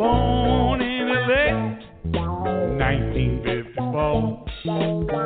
born in LA, 1954.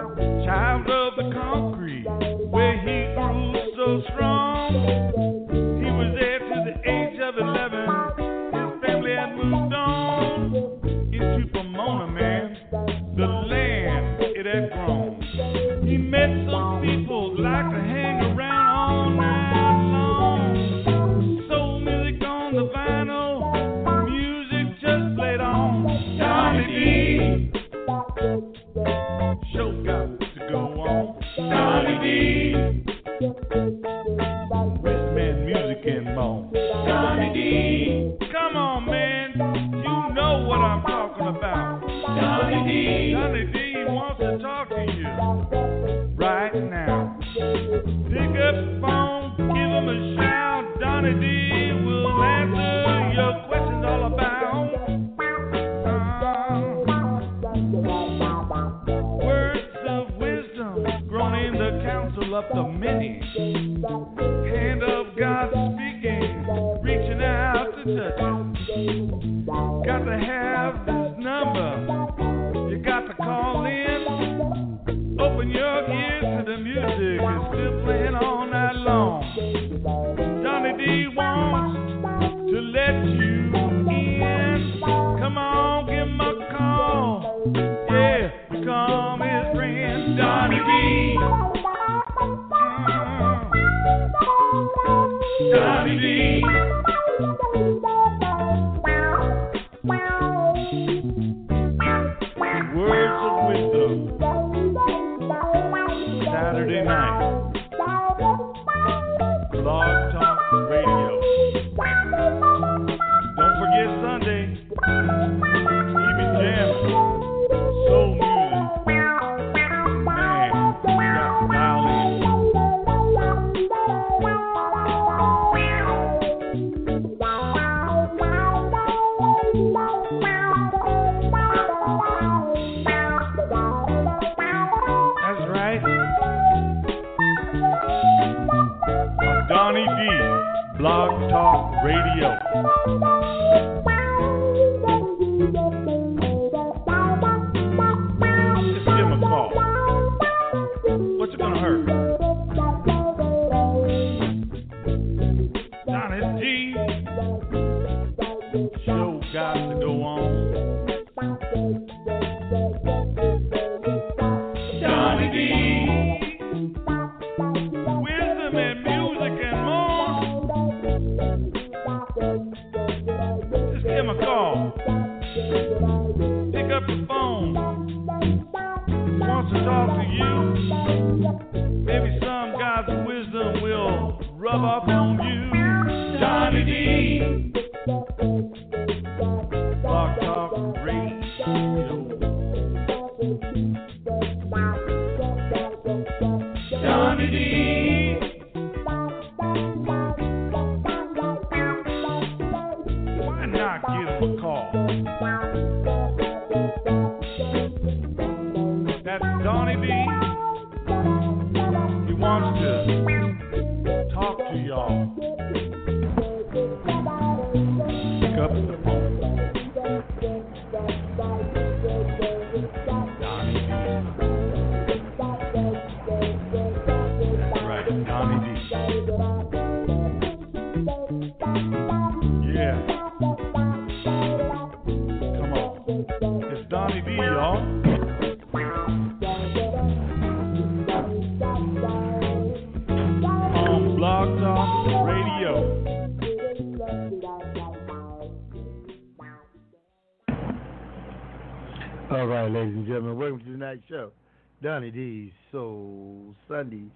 Sundays.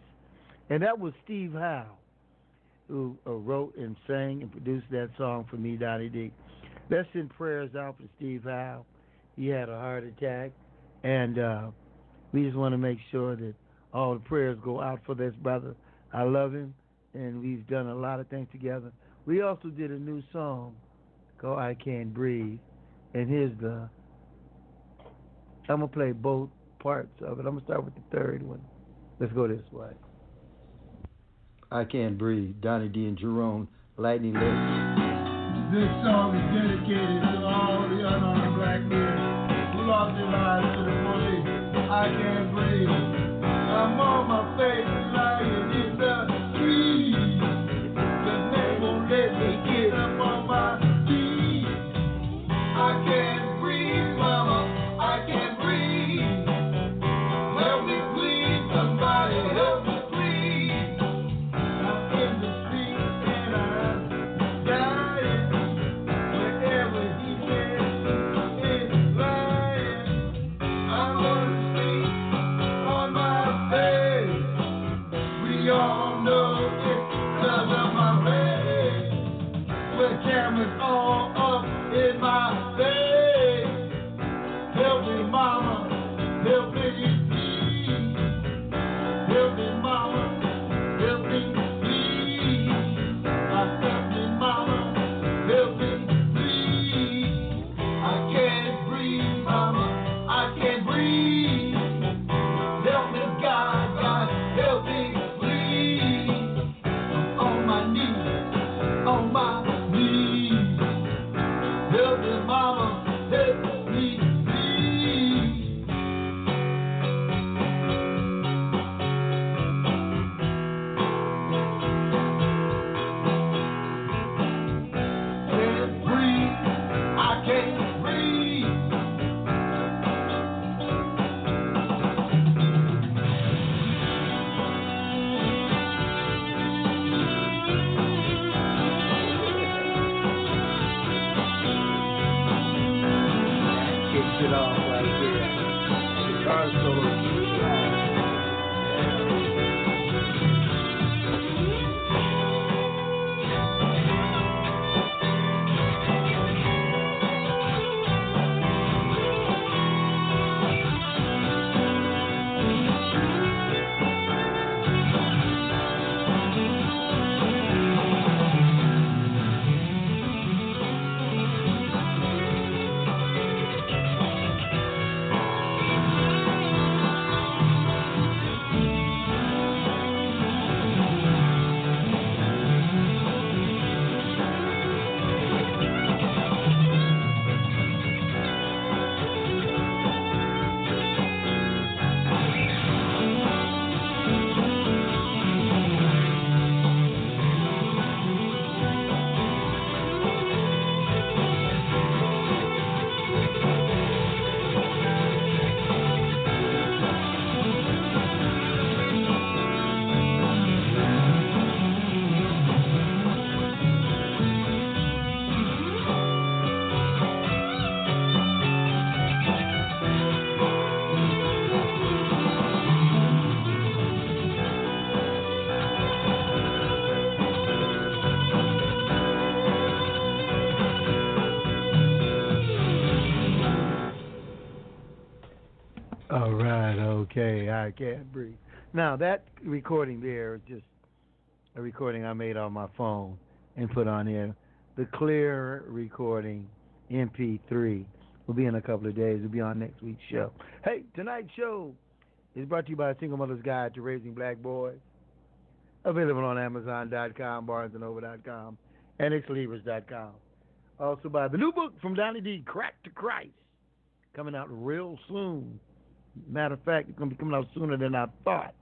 And that was Steve Howe, who uh, wrote and sang and produced that song for me, Donny D. Let's send prayers out for Steve Howe. He had a heart attack, and uh, we just want to make sure that all the prayers go out for this brother. I love him, and we've done a lot of things together. We also did a new song called I Can't Breathe, and here's the. I'm going to play both parts of it. I'm going to start with the third one. Let's go this way. I Can't Breathe, Donny D and Jerome, Lightning Lips. This song is dedicated to all the unarmed black men who lost their lives to the police. I can't breathe. I'm on my face lying in the street. The neighbor let me get up on my feet. I can't y'all know it's love of my baby. With cameras on. Okay, I can't breathe. Now that recording there is just a recording I made on my phone and put on here. The clear recording MP3 will be in a couple of days. It'll be on next week's show. Hey, tonight's show is brought to you by a Single Mother's Guide to Raising Black Boys. Available on Amazon.com, BarnesandNoble.com, and XLibris.com. Also by the new book from Donny D, Crack to Christ, coming out real soon. Matter of fact, it's going to be coming out sooner than I thought.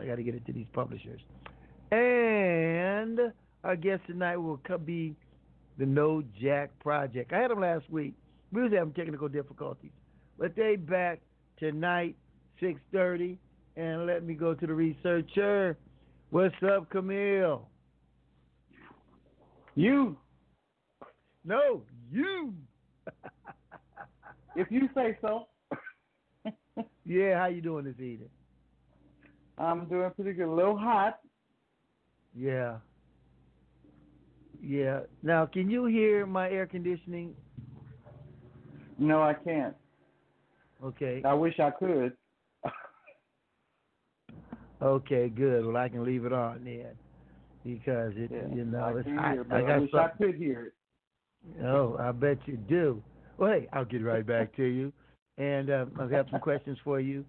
I got to get it to these publishers. And our guest tonight will be the No Jack Project. I had them last week. We was having technical difficulties, but they back tonight, six thirty. And let me go to the researcher. What's up, Camille? You. No, you. if you say so. Yeah, how you doing this evening? I'm doing pretty good. A little hot. Yeah. Yeah. Now, can you hear my air conditioning? No, I can't. Okay. I wish I could. okay, good. Well, I can leave it on then because it, yeah, you know, I it's hot. I, got I wish I could hear it. Oh, I bet you do. Well, hey, I'll get right back to you and uh, I have got some questions for you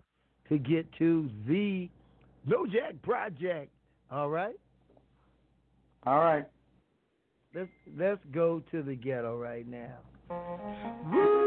to get to the No Jack Project. All right. All right. Let's let's go to the ghetto right now. Yes,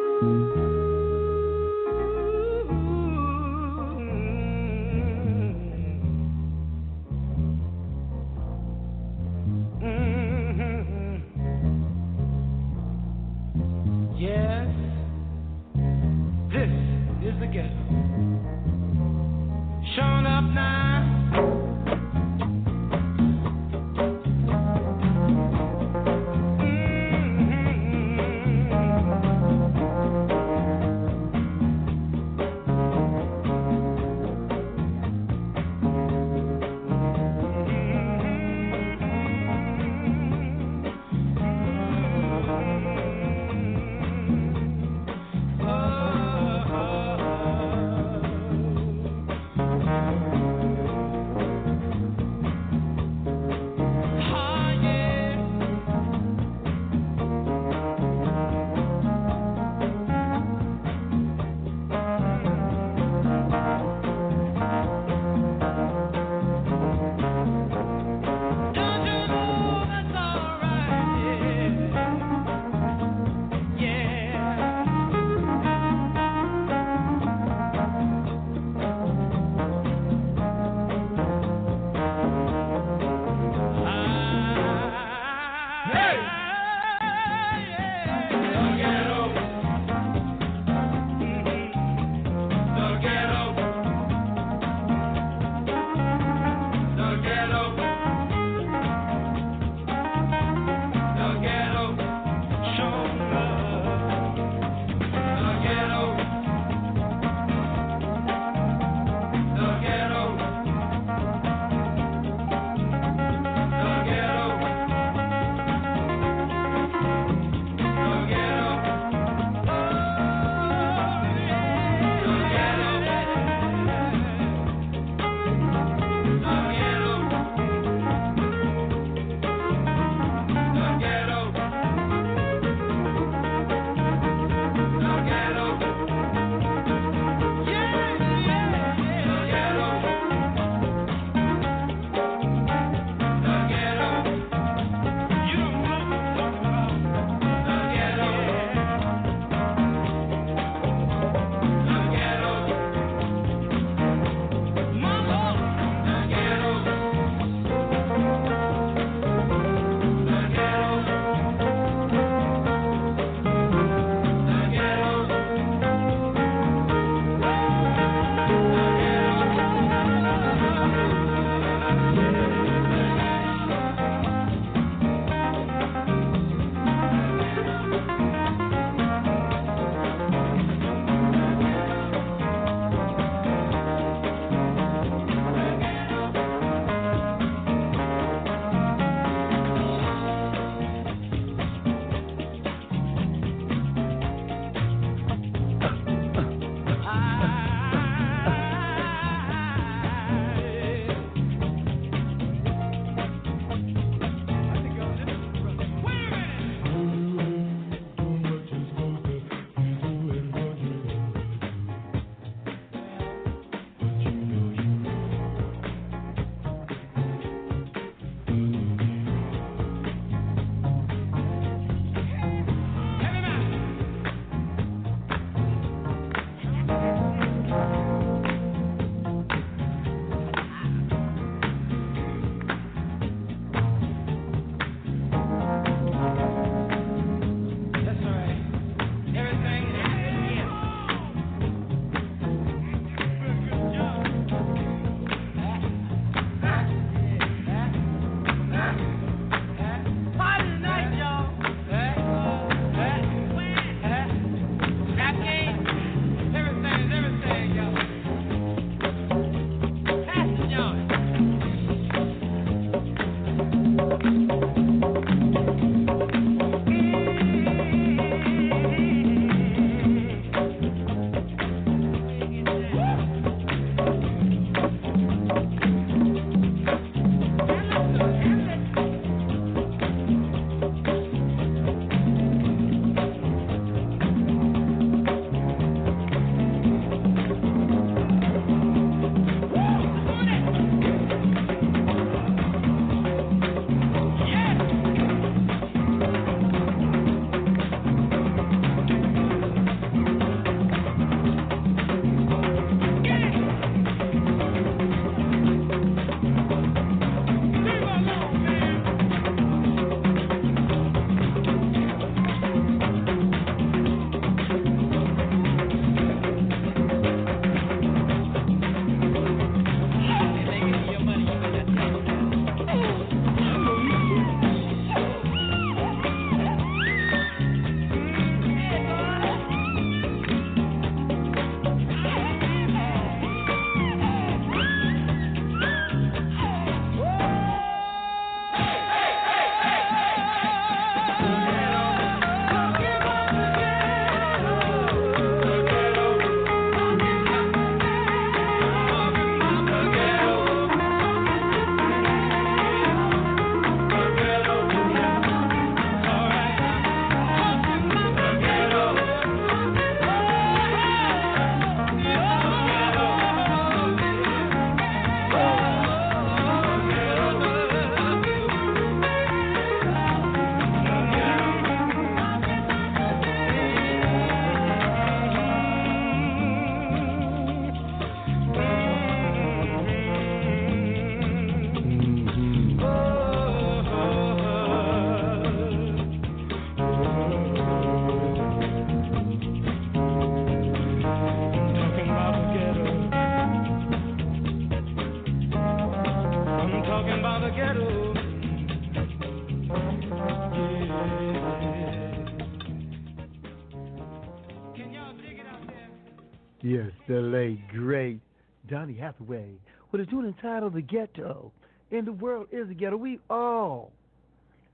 entitled The Ghetto. And the world is a ghetto. We all,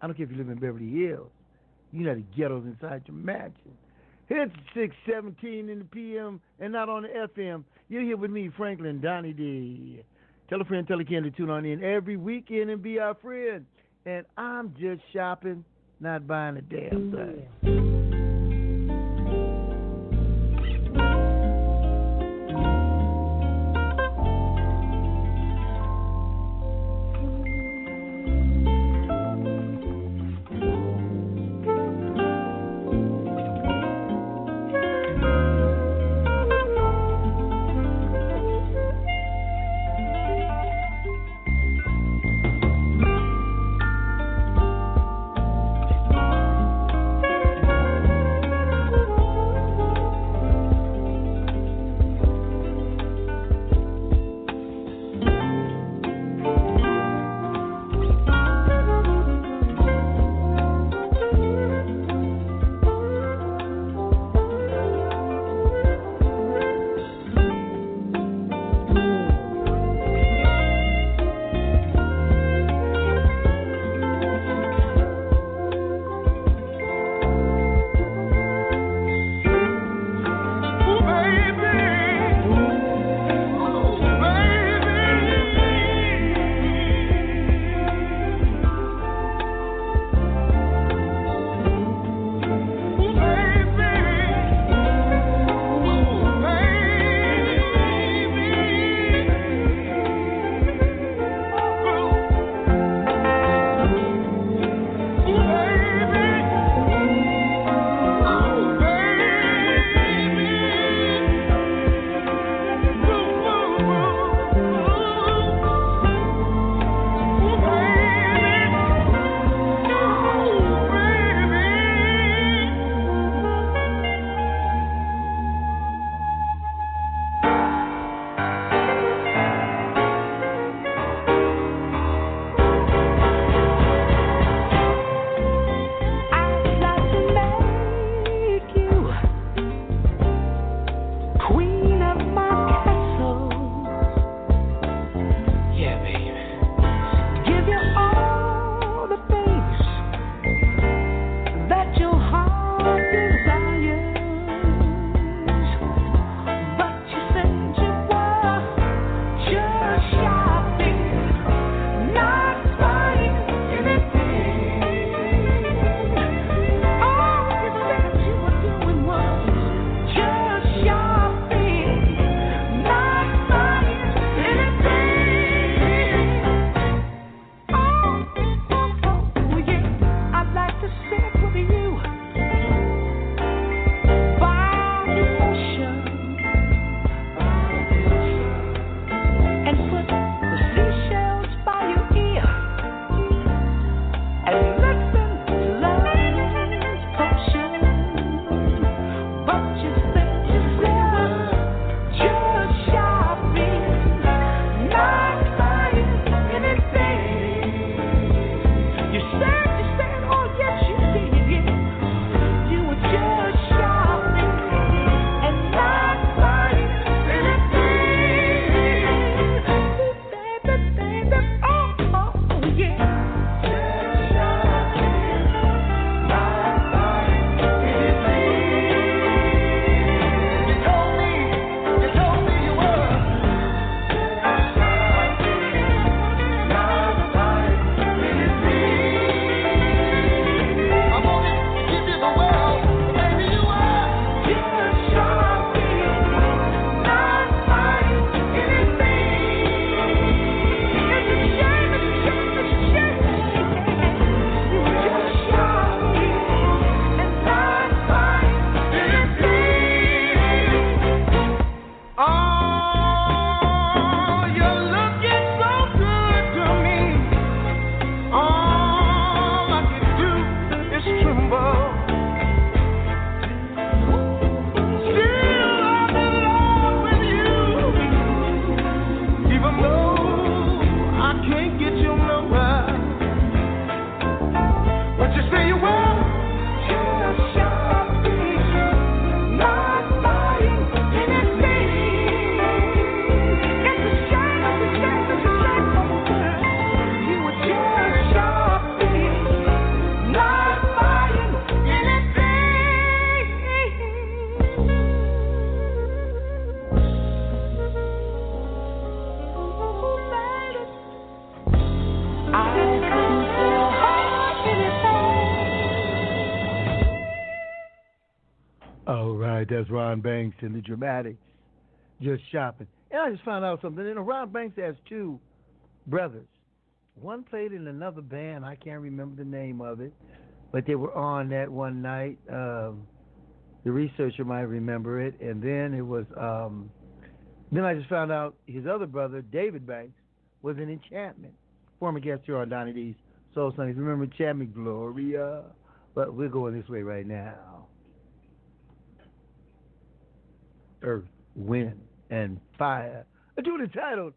I don't care if you live in Beverly Hills, you know the ghettos inside your mansion. It's 617 in the PM and not on the FM. You're here with me, Franklin Donny D. Tell a friend, tell a kid to tune on in every weekend and be our friend. And I'm just shopping, not buying a damn thing. Ron Banks and the Dramatics. Just shopping. And I just found out something. You know, Ron Banks has two brothers. One played in another band. I can't remember the name of it, but they were on that one night. Um, the researcher might remember it. And then it was. Um, then I just found out his other brother, David Banks, was an enchantment. Former guest here on Donny D's Soul Sunday. Remember enchantment, Gloria. But we're going this way right now. Earth, wind, and fire. A duty titled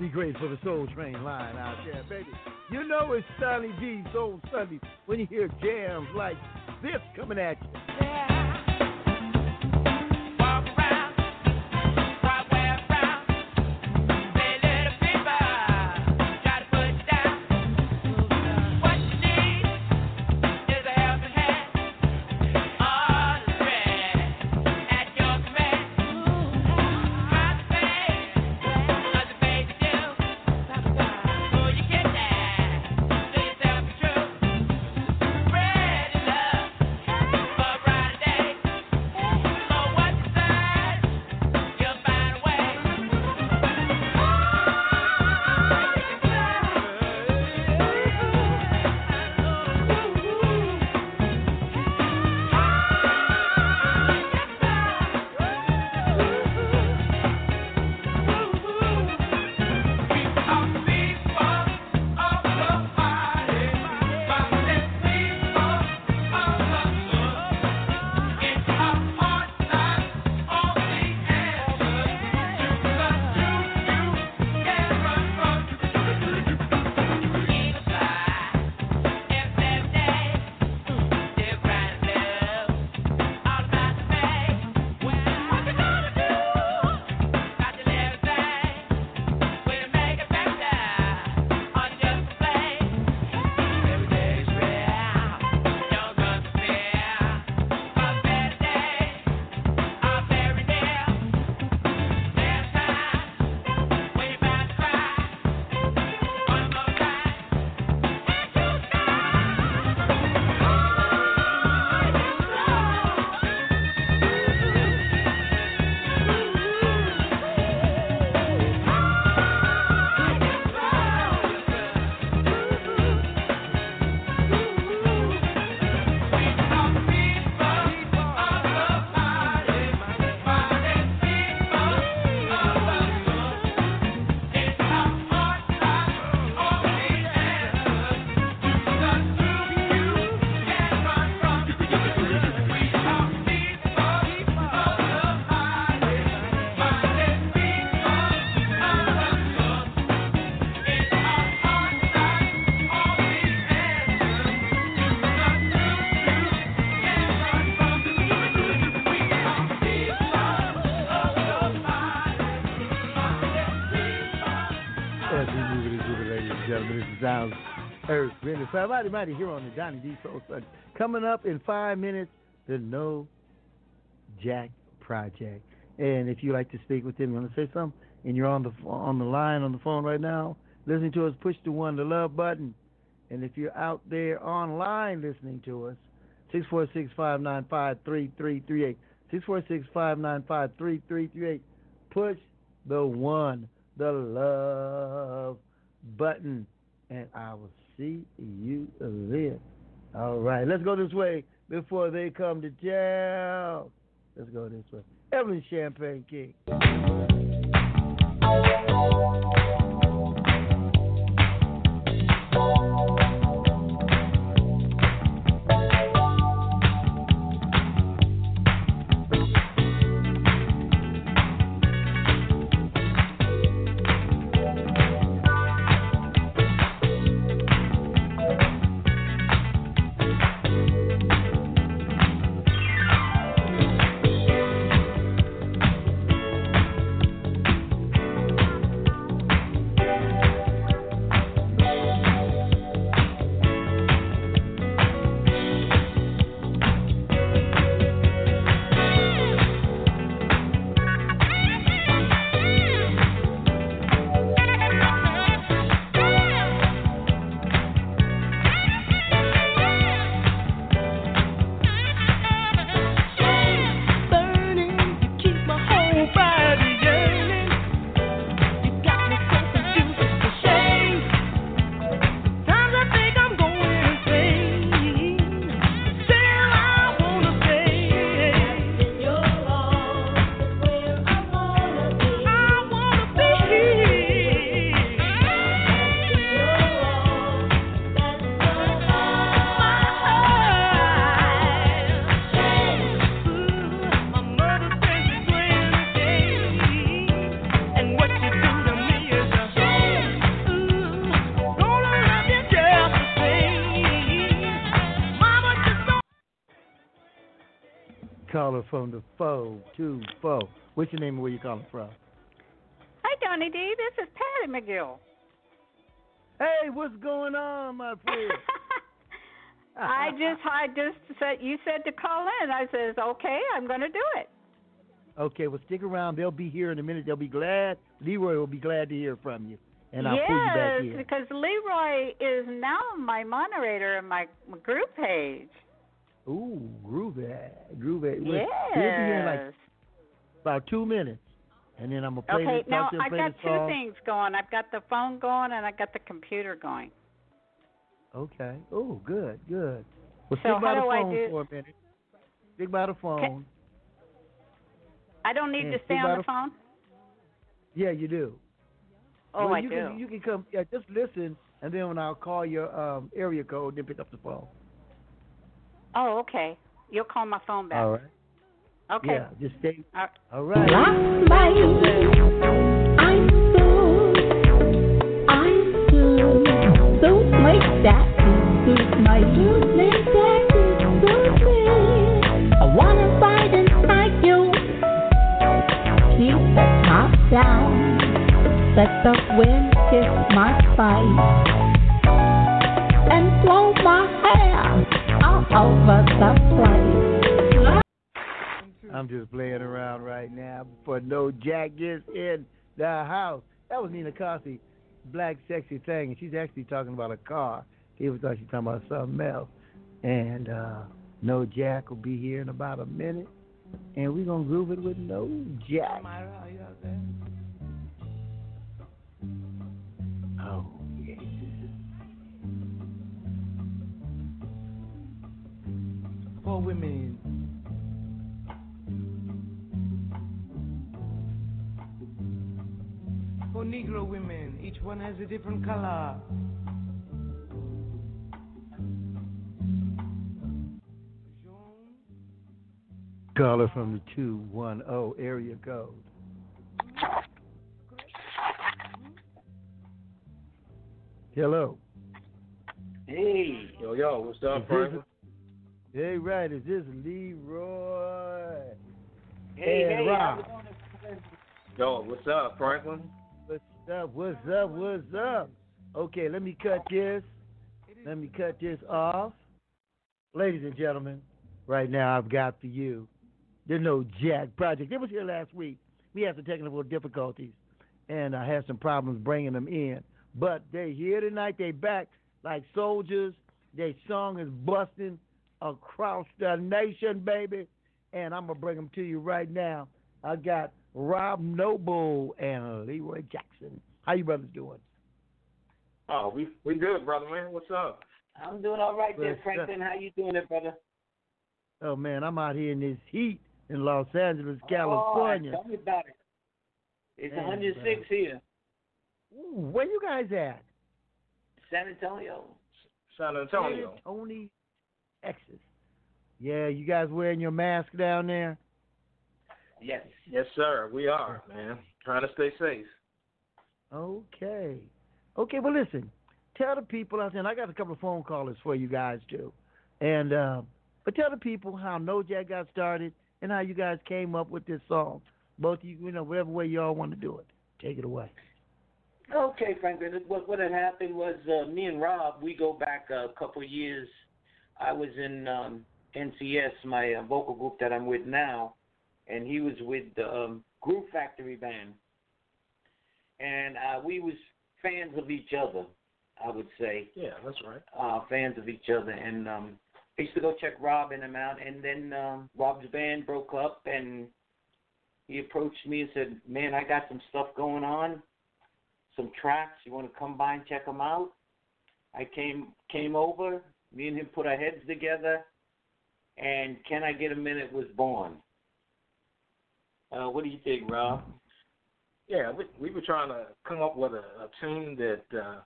Be great for the Soul Train line out there, baby. You know it's Donny D Soul Sunday when you hear jams like this coming at you. Mighty Mighty here on the Donny D Soul Sunday. Coming up in five minutes, the No Jack Project. And if you like to speak with him, you want to say something, and you're on the on the line on the phone right now, listening to us, push the one, the love button. And if you're out there online listening to us, six four six five nine five three three three eight. Six four six five nine five three three three eight. Push the one, the love button, and I will see you live. All right, let's go this way before they come to jail. Let's go this way. Evelyn Champagne King. Two foe. What's your name and where you calling from? Hi, Donny D. This is Patty McGill. Hey, what's going on, my friend? I just, I just said you said to call in. I says, okay, I'm going to do it. Okay, well, stick around. They'll be here in a minute. They'll be glad. Leroy will be glad to hear from you, and I'll yes, pull you back in. because Leroy is now my moderator in my group page. Ooh, groovy, groovy. Yes. He'll be here in like about two minutes, and then I'm gonna play okay, this. now talk to I play got two song. things going. I've got the phone going and I've got the computer going. Okay. Oh, good, good. Well, So stick by the phone do- for a minute. Stick by the phone. I don't need to stay on the the- phone. Yeah, you do. Oh, well, I you do. Can, you can come. Yeah, just listen, and then when I'll call your um, area code, then pick up the phone. Oh, okay. You'll call my phone back. All right. Okay. Yeah, just stay. Uh, All right. Last night I stood, I stood, so so like that suits my suit that. I wanna ride inside you, keep the top down, let the wind kiss my face, and blow my hair all over the place. I'm just playing around right now before No Jack gets in the house. That was Nina Cossey, Black Sexy Thing, and she's actually talking about a car. People thought she was talking about something else. And uh, No Jack will be here in about a minute, and we're going to groove it with No Jack. Oh, yeah. For women. For Negro women, each one has a different color. Caller from the 210 area code. Hello. Hey, yo, yo, what's up, Is Franklin? Hey, right. Is this Leroy? Hey, and hey, Rob. how's it going? Yo, what's up, Franklin? What's up? What's up? What's up? Okay, let me cut this. Let me cut this off. Ladies and gentlemen, right now I've got for you the No Jack Project. It was here last week. We had some technical difficulties, and I had some problems bringing them in. But they here tonight. They back like soldiers. Their song is busting across the nation, baby. And I'm gonna bring them to you right now. I got Rob Noble and Leroy Jackson. How you brothers doing? Oh, we we good, brother man. What's up? I'm doing all right there, What's? Franklin. How you doing, there, brother? Oh man, I'm out here in this heat in Los Angeles, oh, California. Oh, tell me about it. It's Man, 106 here, Ooh, where you guys at? San Antonio. San Antonio. Tony, Texas. Yeah, you guys wearing your mask down there? Yes. Yes, sir. We are, man. Trying to stay safe. Okay. Okay, well listen, tell the people out there. And I got a couple of phone callers for you guys too, and uh, but tell the people how No Jack got started and how you guys came up with this song. Both of you, you know, whatever way y'all want to do it. Take it away. Okay, Franklin. What what had happened was uh, me and Rob. We go back a couple of years. I was in um, NCS, my uh, vocal group that I'm with now, and he was with the um, Groove Factory band, and uh, we was fans of each other. I would say. Yeah, that's right. uh, fans of each other, and um, I used to go check Rob and him out. And then um, Rob's band broke up, and he approached me and said, "Man, I got some stuff going on, some tracks. You want to come by and check them out?" I came came over. Me and him put our heads together, and "Can I Get a Minute" was born. Uh, what do you think, Rob? Yeah, we we were trying to come up with a, a tune that uh,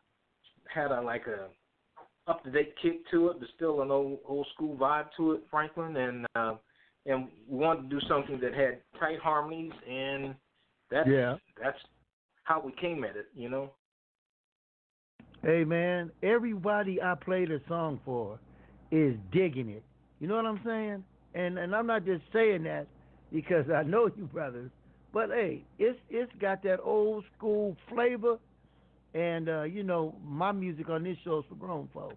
had a like a up to date kick to it, but still an old old school vibe to it, Franklin, and uh, and we wanted to do something that had tight harmonies, and that's Yeah. that's how we came at it, you know. Hey man, everybody I played a song for is digging it. You know what I'm saying? and and I'm not just saying that because I know you brothers, but hey, it's it's got that old school flavor, and uh, you know my music on this show is for grown folks.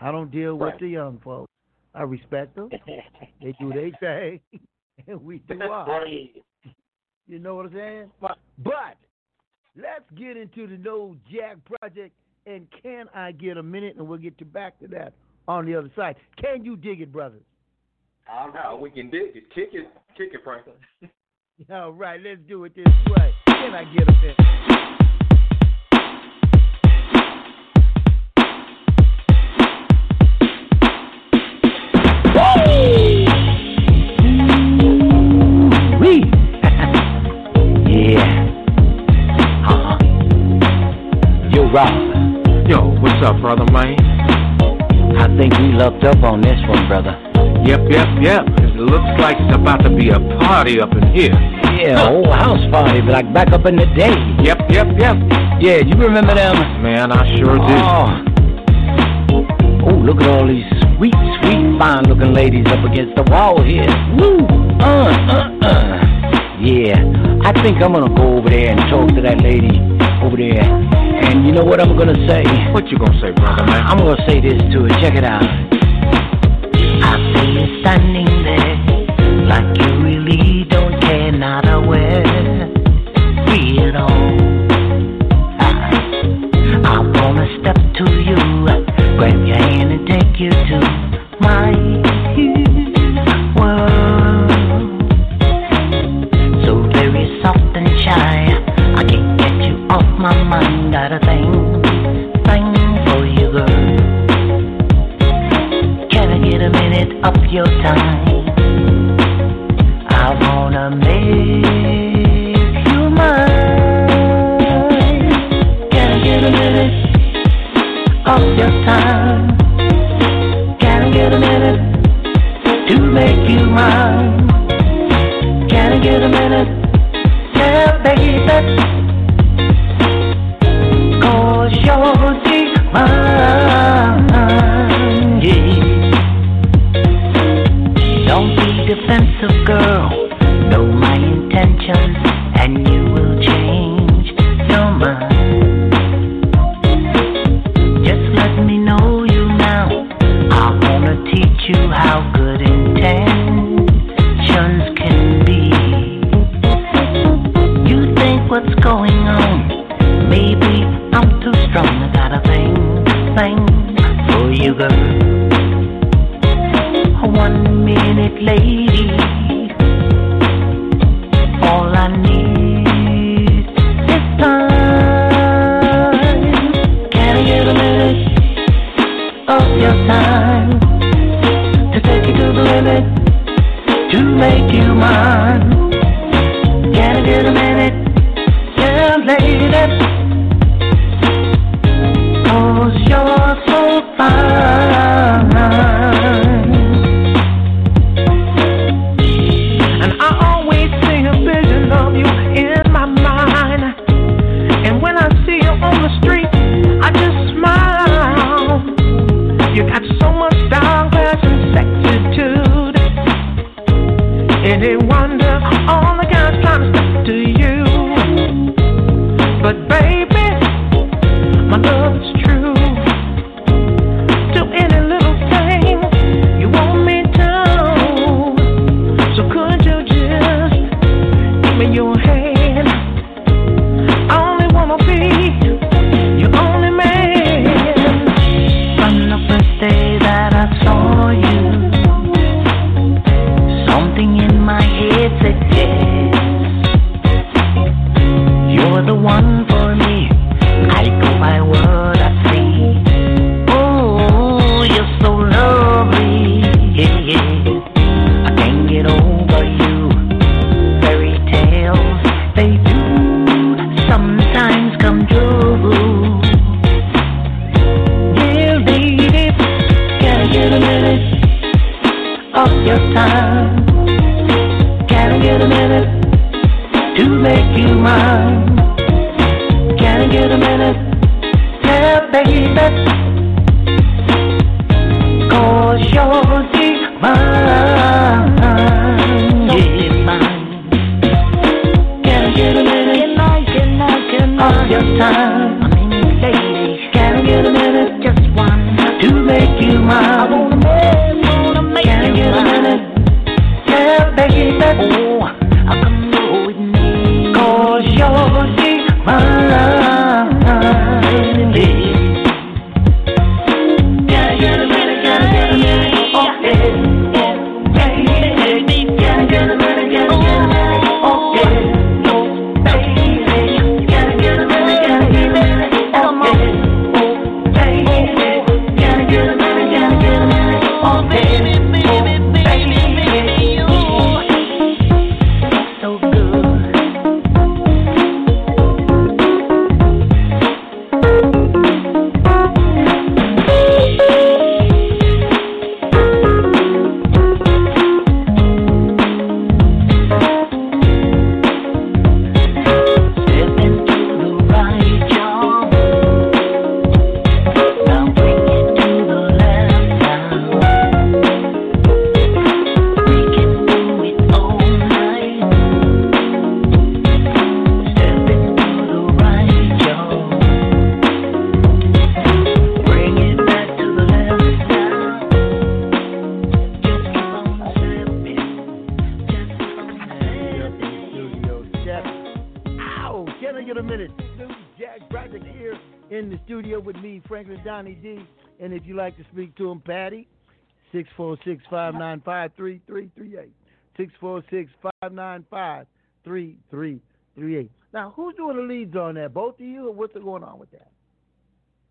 I don't deal with Right. the young folks. I respect them. they do their thing, and we do ours. You know what I'm saying? Right. But let's get into the No Jack Project. And can I get a minute? And we'll get to back to that on the other side. Can you dig it, brothers? All Now right. we can dig it, kick it, kick it, Franklin. All right, let's do it this way. Can I get a minute? Wee. yeah. Uh-huh. Yo, Rob, Yo, what's up, brother man? I think we lucked up on this one, brother. Yep, yep, yep. It looks like it's about to be a party up in here. Yeah, whole house party, like back up in the day. Yep, yep, yep. Yeah, you remember them? Man, I sure do. Oh. oh, look at all these sweet, sweet, fine-looking ladies up against the wall here. Woo! Uh, uh, uh. Yeah, I think I'm gonna go over there and talk to that lady over there. And you know what I'm gonna say? What you gonna say, brother man? I'm gonna say this to her. Check it out. Standing there like you really Franklin Donny D. And if you like to speak to him, Patty, 646 595 3338. 646 595 3338. Now, who's doing the leads on that? Both of you, or what's going on with that?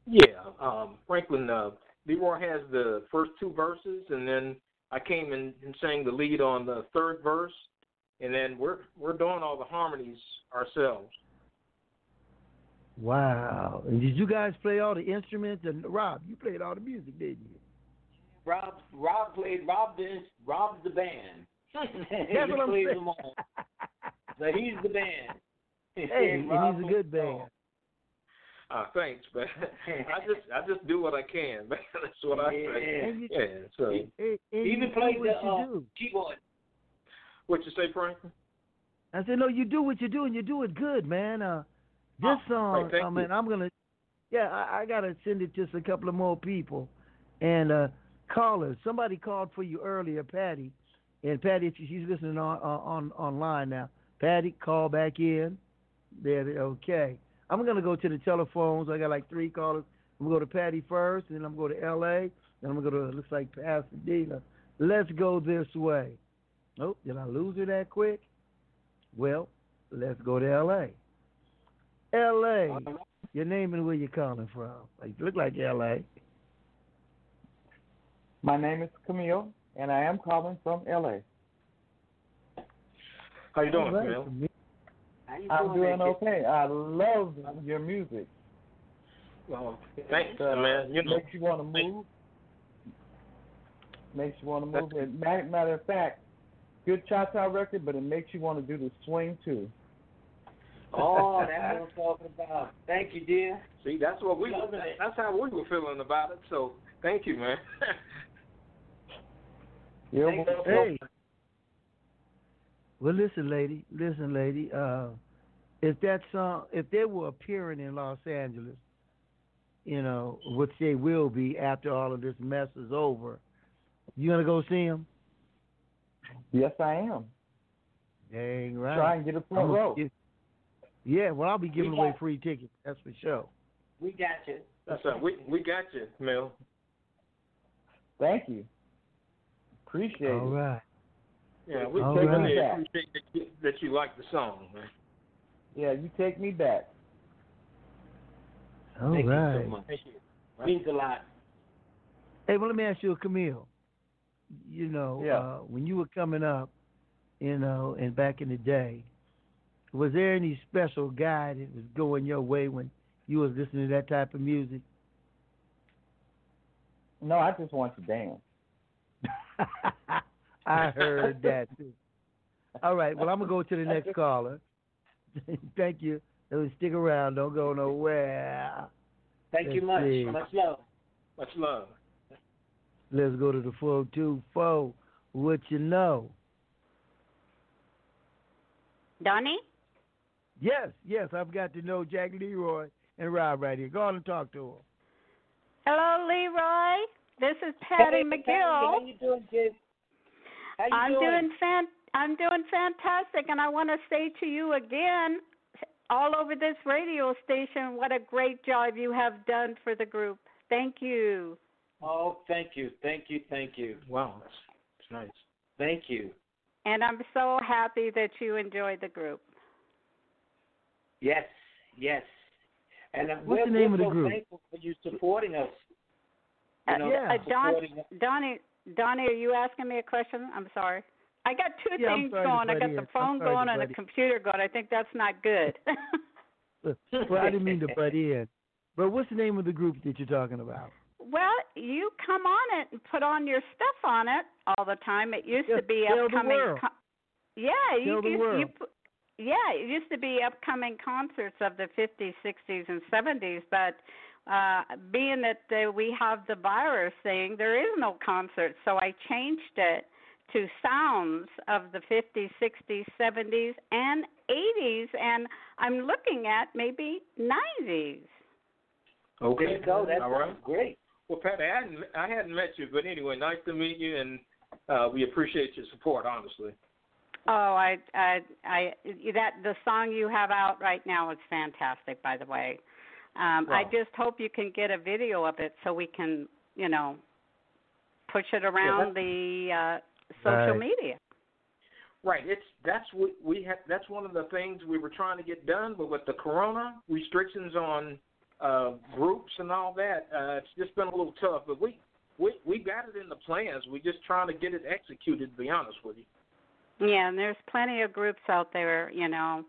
Yeah, um, Franklin uh, Leroy has the first two verses, and then I came in and sang the lead on the third verse, and then we're we're doing all the harmonies ourselves. Wow. And did you guys play all the instruments? And Rob, you played all the music, didn't you? Rob Rob played Rob the Rob's the band. That's he what I'm saying. them all. So he's the band. Hey, and Rob he's a good band. Uh, thanks, man. I just I just do what I can, man. That's what I say. And you- Yeah. So And, and even do played what the you uh, do. keyboard. what you say, Franklin? I said, no, you do what you do, and you do it good, man. Uh, this Oh, song, thank I mean, you. I'm gonna, yeah, I, I gotta send it to a couple of more people, and uh, callers. Somebody called for you earlier, Patty, and Patty, if she's listening on on online now. Patty, call back in. There, okay. I'm gonna go to the telephones. I got like three callers. I'm gonna go to Patty first, and then I'm gonna go to L.A. Then I'm gonna go to looks like Pasadena. Let's go this way. Oh, did I lose her that quick? Well, let's go to L.A. L.A. Your name and where you're calling from? You look like L.A. My name is Camille, and I am calling from LA. How you doing, All right, Camille? Camille. How you I'm doing that okay. I love your music. Well, thanks, Uh, man. You know, makes you want to move. Makes you want to move. And matter, matter of fact, good cha-cha record, but it makes you want to do the swing too. Oh, that's what I'm talking about. Thank you, dear. see, that's what we Loving it. that's how we were feeling about it. So, thank you, man. You're Thank you. Hey. Well, listen, lady. Listen, lady. Uh, if that song, if they were appearing in Los Angeles, you know, which they will be after all of this mess is over, you gonna go see them? Yes, I am. Dang right. Try and get a front row. give- yeah, well, I'll be giving We away got- free tickets. That's for sure. We got you. that's right. We we got you, Camille. Thank you. Appreciate All it. right. Yeah, we All really right. appreciate that you, that you like the song, man. Yeah, you take me back. All Thank right. you so much. Thank you. Means a lot. Hey, well, let me ask you, Camille. You know, Yeah. uh, when you were coming up, you know, and back in the day, was there any special guy that was going your way when you was listening to that type of music? No, I just want to dance. I heard that too. All right, well, I'm gonna go to the next caller. Thank you. Stick around. Don't go nowhere. Thank you Let's much. see. Much love. Much love. Let's go to the four two four. What you know? Donny? Yes, yes, I've got to No Jack Leroy and Rob right here. Go on and talk to him. Hello, Leroy. This is Patty hey, McGill. Patty, how you doing, kid? How you I'm doing? doing fan- I'm doing fantastic, and I want to say to you again, all over this radio station, what a great job you have done for the group. Thank you. Oh, thank you, thank you, thank you. Wow, that's, that's nice. Thank you. And I'm so happy that you enjoy the group. Yes, yes. And uh, What's we're, the name we're of the so group? thankful for you supporting us. You Uh, know, yeah. Uh, Don, us. Donny, Donny, are you asking me a question? I'm sorry. I got two Yeah, things sorry going. I got the I'm phone sorry going and the computer going. I think that's not good. well, I didn't mean to butt in. But what's the name of the group that you're talking about? well, you come on it and put on your stuff on it all the time. It used Yeah, to be tell the upcoming. world. co- yeah, you the used world. you. Pu- Yeah, it used to be upcoming concerts of the 50s, 60s, and 70s, but uh being that uh, we have the virus thing, there is no concert, so I changed it to sounds of the 50s, 60s, 70s, and 80s, and I'm looking at maybe 90s. Okay. There you go. That's All right. great. Well, Pat, I hadn't I hadn't met you, but anyway, nice to meet you, and uh, we appreciate your support. Honestly. Oh, I, I, I, that the song you have out right now is fantastic. By the way, um, I just hope you can get a video of it so we can, you know, push it around the uh, social Right. media. Right. It's that's what we have. That's one of the things we were trying to get done, but with the corona restrictions on uh, groups and all that, uh, it's just been a little tough. But we we we got it in the plans. We're just trying to get it executed. To be honest with you. Yeah, and there's plenty of groups out there, you know.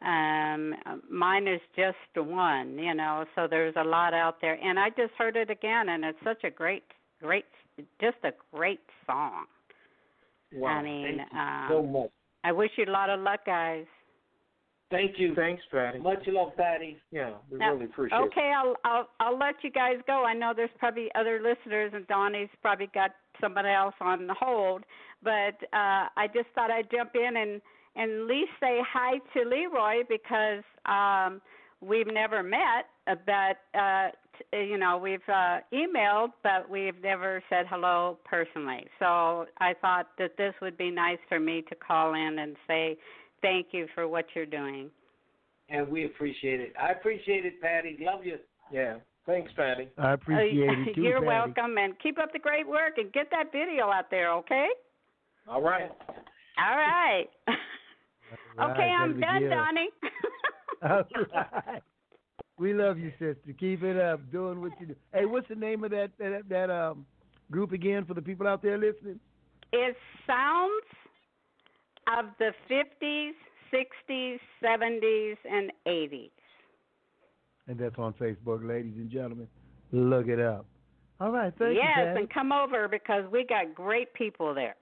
Um mine is just one, you know, so there's a lot out there. And I just heard it again and it's such a great great just a great song. Wow. I mean, Thank you um, so much. I wish you a lot of luck, guys. Thank you. Thanks, Patty. Much love, Patty. Yeah, we Now, really appreciate it. Okay, I'll I'll I'll let you guys go. I know there's probably other listeners, and Donny's probably got somebody else on hold. But uh, I just thought I'd jump in and and at least say hi to Leroy because um, we've never met, uh, but uh, t- you know we've uh, emailed, but we've never said hello personally. So I thought that this would be nice for me to call in and say thank you for what you're doing. And we appreciate it. I appreciate it, Patty. Love you. Yeah. Thanks, Patty. I appreciate it too, You're Patty. welcome, and keep up the great work, and get that video out there, okay? All right. All right. All okay, I'm done, McGill. Donny. All right. We love you, sister. Keep it up, doing what you do. Hey, what's the name of that that, that um group again for the people out there listening? it sounds of the 50s, 60s, 70s, and 80s. And that's on Facebook, ladies and gentlemen. Look it up. All right, thank yes, you, Patty. and come over because we got great people there.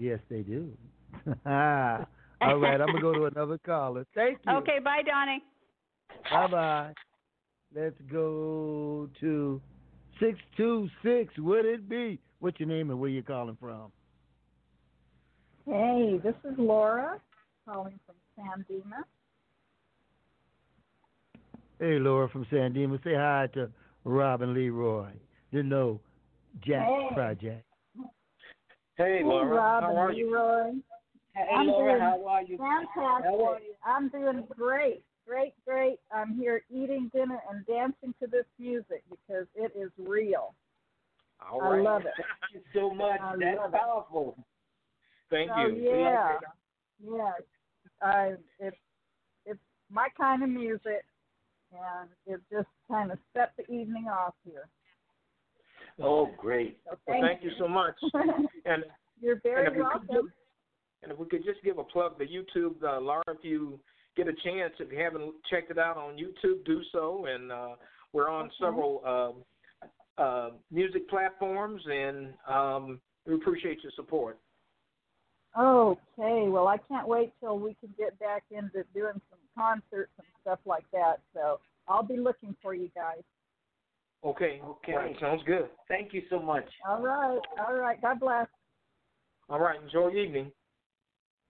Yes, they do. All right, I'm gonna go to another caller. Thank you. Okay, bye, Donny. Bye bye. Let's go to six two six. Would it be? What's your name and where you calling from? Hey, this is Laura calling from San Dimas. Hey, Laura from San Dimas. Say hi to Robin Leroy, the No Jack Hey. Project. Hey, Laura. Rob How are you? Leroy. Hey, I'm Laura, doing how are you? Fantastic. How are you? I'm doing great, great, great. I'm here eating dinner and dancing to this music because it is real. All I love it. Thank you so much. I That's love it. powerful. Thank oh, you. yeah, yes. I it's it's my kind of music, and it just kind of set the evening off here. Oh, great. So Well, thank, thank you so much. And You're very and if we could welcome. just- and if we could just give a plug to YouTube, uh, Laura, if you get a chance, if you haven't checked it out on YouTube, do so. And uh, we're on Okay. several um uh, music platforms, and um, we appreciate your support. Okay, well, I can't wait till we can get back into doing some concerts and stuff like that. So I'll be looking for you guys. Okay. Okay. All right, sounds good. Thank you so much. All right, all right. God bless. All right. Enjoy your evening.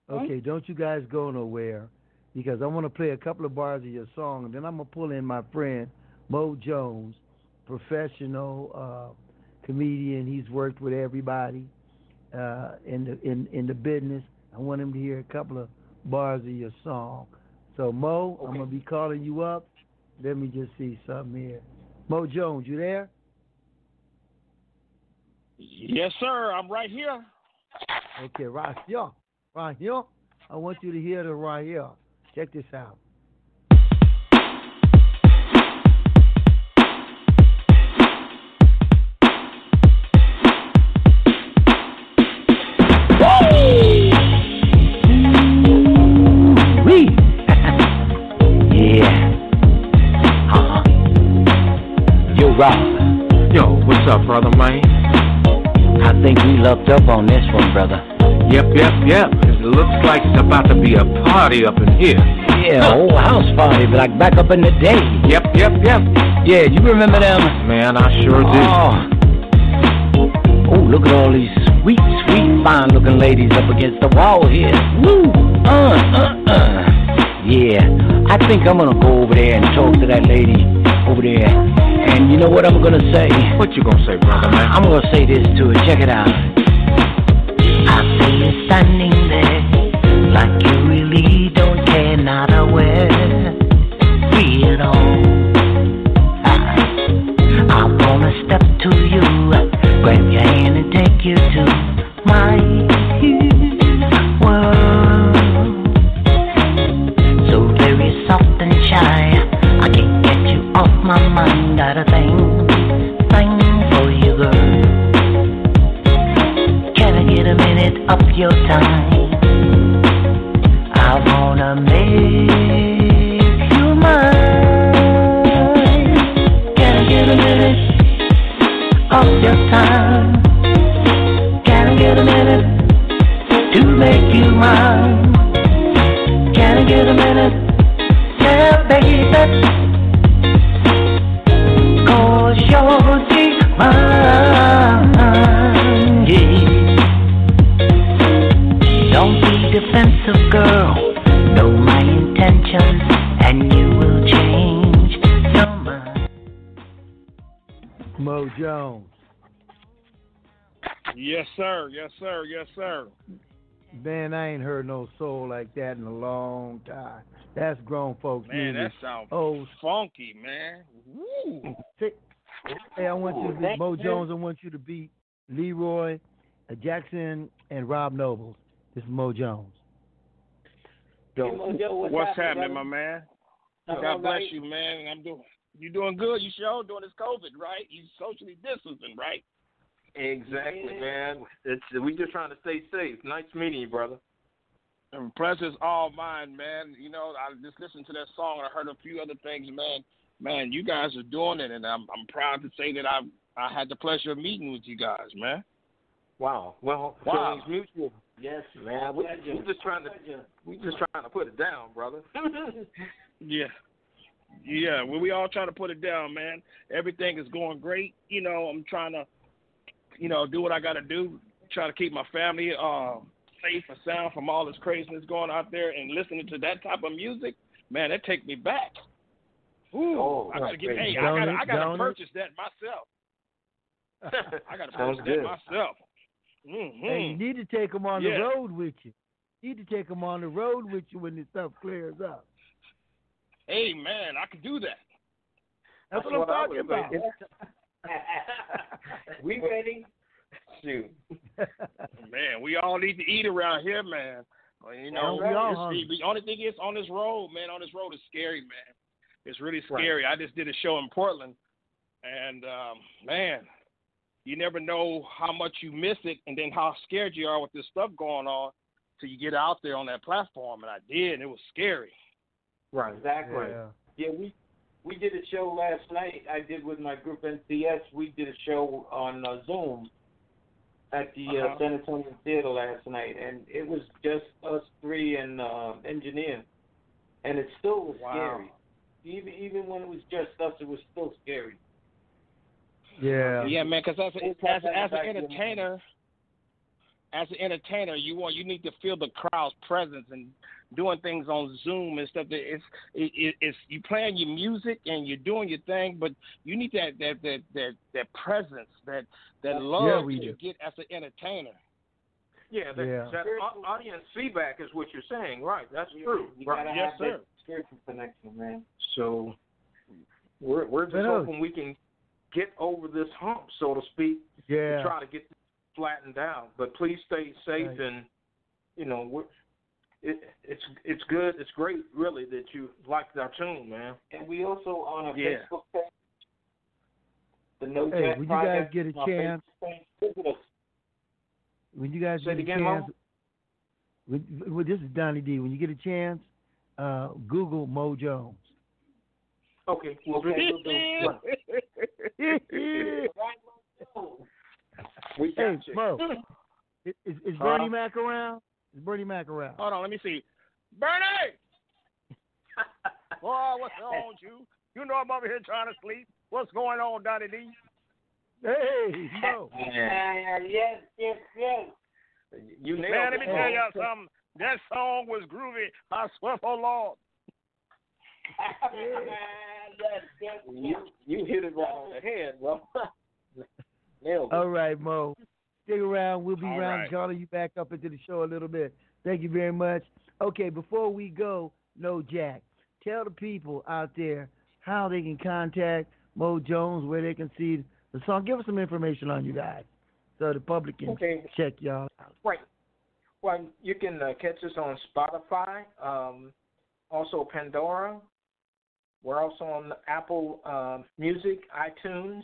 Okay, don't you guys go nowhere because I want to play a couple of bars of your song, and then I'm gonna pull in my friend Mo Jones professional uh, comedian. He's worked with everybody uh, in the in in the business. I want him to hear a couple of bars of your song. So Mo, I'm gonna be calling you up. Let me just see something here. Mo Jones, you there? Yes, sir. I'm right here. Okay, right here, right here. I want you to hear the right here. Check this out. Up, brother, man? I think we lucked up on this one, brother. Yep, yep, yep. It looks like it's about to be a party up in here. Yeah, a whole house party, like back up in the day. Yep, yep, yep. Yeah, you remember them? Man, I sure do. Oh. oh, look at all these sweet, sweet, fine-looking ladies up against the wall here. Woo! Uh, uh, uh. Yeah, I think I'm gonna go over there and talk to that lady over there. And you know what I'm gonna say? What you gonna say, brother, man? I'm gonna say this to her. Check it out. I see you standing there like you really don't Mo Jones. Yes, sir. Yes, sir. Yes, sir. Man, I ain't heard no soul like that in a long time. That's grown folks Man, music. that sounds Oh, funky, man. Woo. Hey, I want you to Ooh, be thank Mo. Jones. I want you to beat Leroy uh, Jackson and Rob Nobles. This is Mo Jones. Hey, Mojo, what's, What's happening, happening, my man? God bless you, man. I'm doing. You doing good? You sure doing this COVID, right? You socially distancing, right? Exactly, man. It's we just trying to stay safe. Nice meeting you, brother. And pleasure's all mine, man. You know, I just listened to that song and I heard a few other things, man. Man, you guys are doing it, and I'm I'm proud to say that I I had the pleasure of meeting with you guys, man. Wow. Well, Wow. feelings mutual. Yes, Man, we, pleasure. we just trying to we just trying to put it down, brother. Yeah. Yeah, well, we all trying to put it down, man. Everything is going great. You know, I'm trying to, you know, do what I got to do. Try to keep my family uh, safe and sound from all this craziness going out there. And listening to that type of music, man, that take me back. Ooh, Oh, I gotta get. great. Hey, I gotta, I gotta purchase that myself. I gotta Sounds purchase that myself. Mm-hmm. Hey, you need to take them on the road with you. You need to take them on the road with you when this stuff clears up. Hey, man, I can do that. That's, That's what I'm talking about. we ready? Shoot. Man, we all need to eat around here, man. You know, Yeah, we all the only thing is on this road, man. On this road is scary, man. It's really Right. scary. I just did a show in Portland, and um, man, you never know how much you miss it, and then how scared you are with this stuff going on, till you get out there on that platform. And I did, and it was scary. Right. Exactly. Yeah. Yeah, we we did a show last night. I did with my group NCS. We did a show on uh, Zoom at the uh Uh-huh. San Antonio Theater last night, and it was just us three and uh, engineer, and it still was Wow. scary. Even even when it was just us, it was still scary. Yeah. Yeah, man. Because as a, as, as an back to your entertainer, as an entertainer, you want you need to feel the crowd's presence and doing things on Zoom and stuff. That it's it, it, it's you playing your music and you're doing your thing, but you need that that that that, that presence, that that love Yeah, we that you get as an entertainer. Yeah, that, Yeah. that audience feedback is what you're saying, right? That's true. You right. gotta Yes, have sir. that spiritual connection, man. So we're we're just But, hoping we can get over this hump, so to speak, Yeah. to try to get flattened out. But please stay safe Right. and you know we're, it, it's it's good. It's great, really, that you liked our tune, man. And we also on a Yeah. Facebook page, the No Hey, Jack when you guys get a chance- page. When you guys Say it get a again, Mo? chance, when, when, this is Donny D. When you get a chance, uh, Google Mo Jones. Okay, we'll Okay, we'll do. hey, you. Mo, is, is is Huh? Bernie Mac around? Is Bernie Mac around? Hold on, let me see. Bernie! Boy, what's wrong with you? You know I'm over here trying to sleep. What's going on, Donny D? Hey, Mo. Ah, yes, yes, yes. You nailed Man, let me tell y'all something. That song was groovy. I swear for Lord. yes, yes, You you hit it right on the head, bro. nailed it. All right, Mo. Stick around. We'll be All around right. calling you back up into the show a little bit. Thank you very much. Okay, before we go, no Jack. Tell the people out there how they can contact Mo Jones, where they can see the song. Give us some information on you guys, so the public can Okay. check y'all out. Right. Well, you can uh, catch us on Spotify, um, also Pandora. We're also on Apple um Music, iTunes.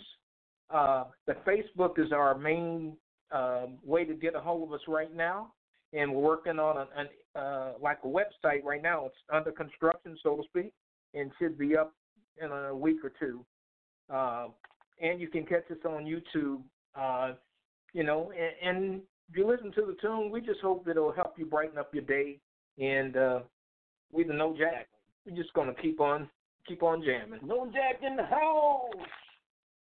Uh, the Facebook is our main um way to get a hold of us right now, and we're working on an uh, like a website right now. It's under construction, so to speak, and should be up in a week or two. Uh, and you can catch us on YouTube. Uh, you know, and, and if you listen to the tune, we just hope that it'll help you brighten up your day. And uh, we the No Jack. We're just gonna keep on keep on jamming. No Jack in the house.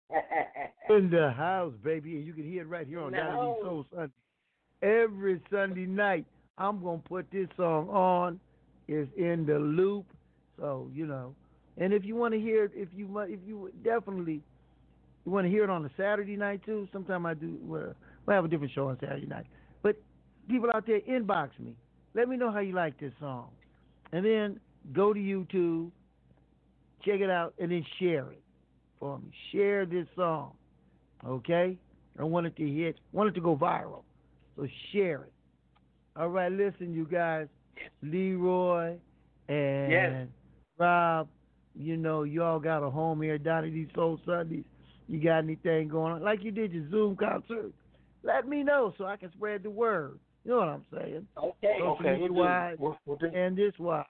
In the house, baby, and you can hear it right here on In the Donny D house. Soul Sunday. Every Sunday night, I'm gonna put this song on. It's in the loop, so you know. And if you want to hear it, if you if you definitely you want to hear it on a Saturday night too. Sometime I do. Well, I have a different show on Saturday night. But people out there, inbox me. Let me know how you like this song, and then go to YouTube, check it out, and then share it for me. Share this song, okay? I want it to hit, want it to go viral, so share it. All right, listen, you guys, Leroy and Yes. Rob, you know, y'all got a home here, Donny D Soul Sundays. You got anything going on? Like you did your Zoom concert. Let me know so I can spread the word. You know what I'm saying? Okay. Social Okay, we'll wise We'll, we'll and this wise.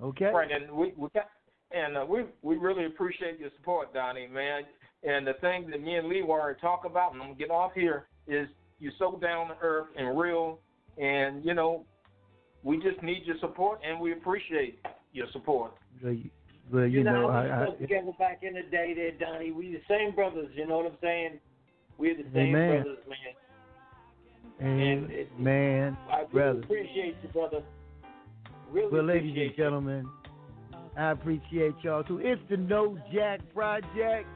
Okay? Right, and we we got and uh, we we really appreciate your support, Donny, man. And the thing that me and Lee were talk about, and I'm gonna get off here, is you're so down to earth and real, and you know, we just need your support, and we appreciate your support. Well, you, well, you, You know, know, we I, I, stuck together back in the day there, Donny. We the same brothers, you know what I'm saying? We're the same Amen. brothers, man. and it- man, I really brother. appreciate you, brother. Really Well, ladies appreciate and gentlemen, I appreciate y'all too. It's the No Jack Project.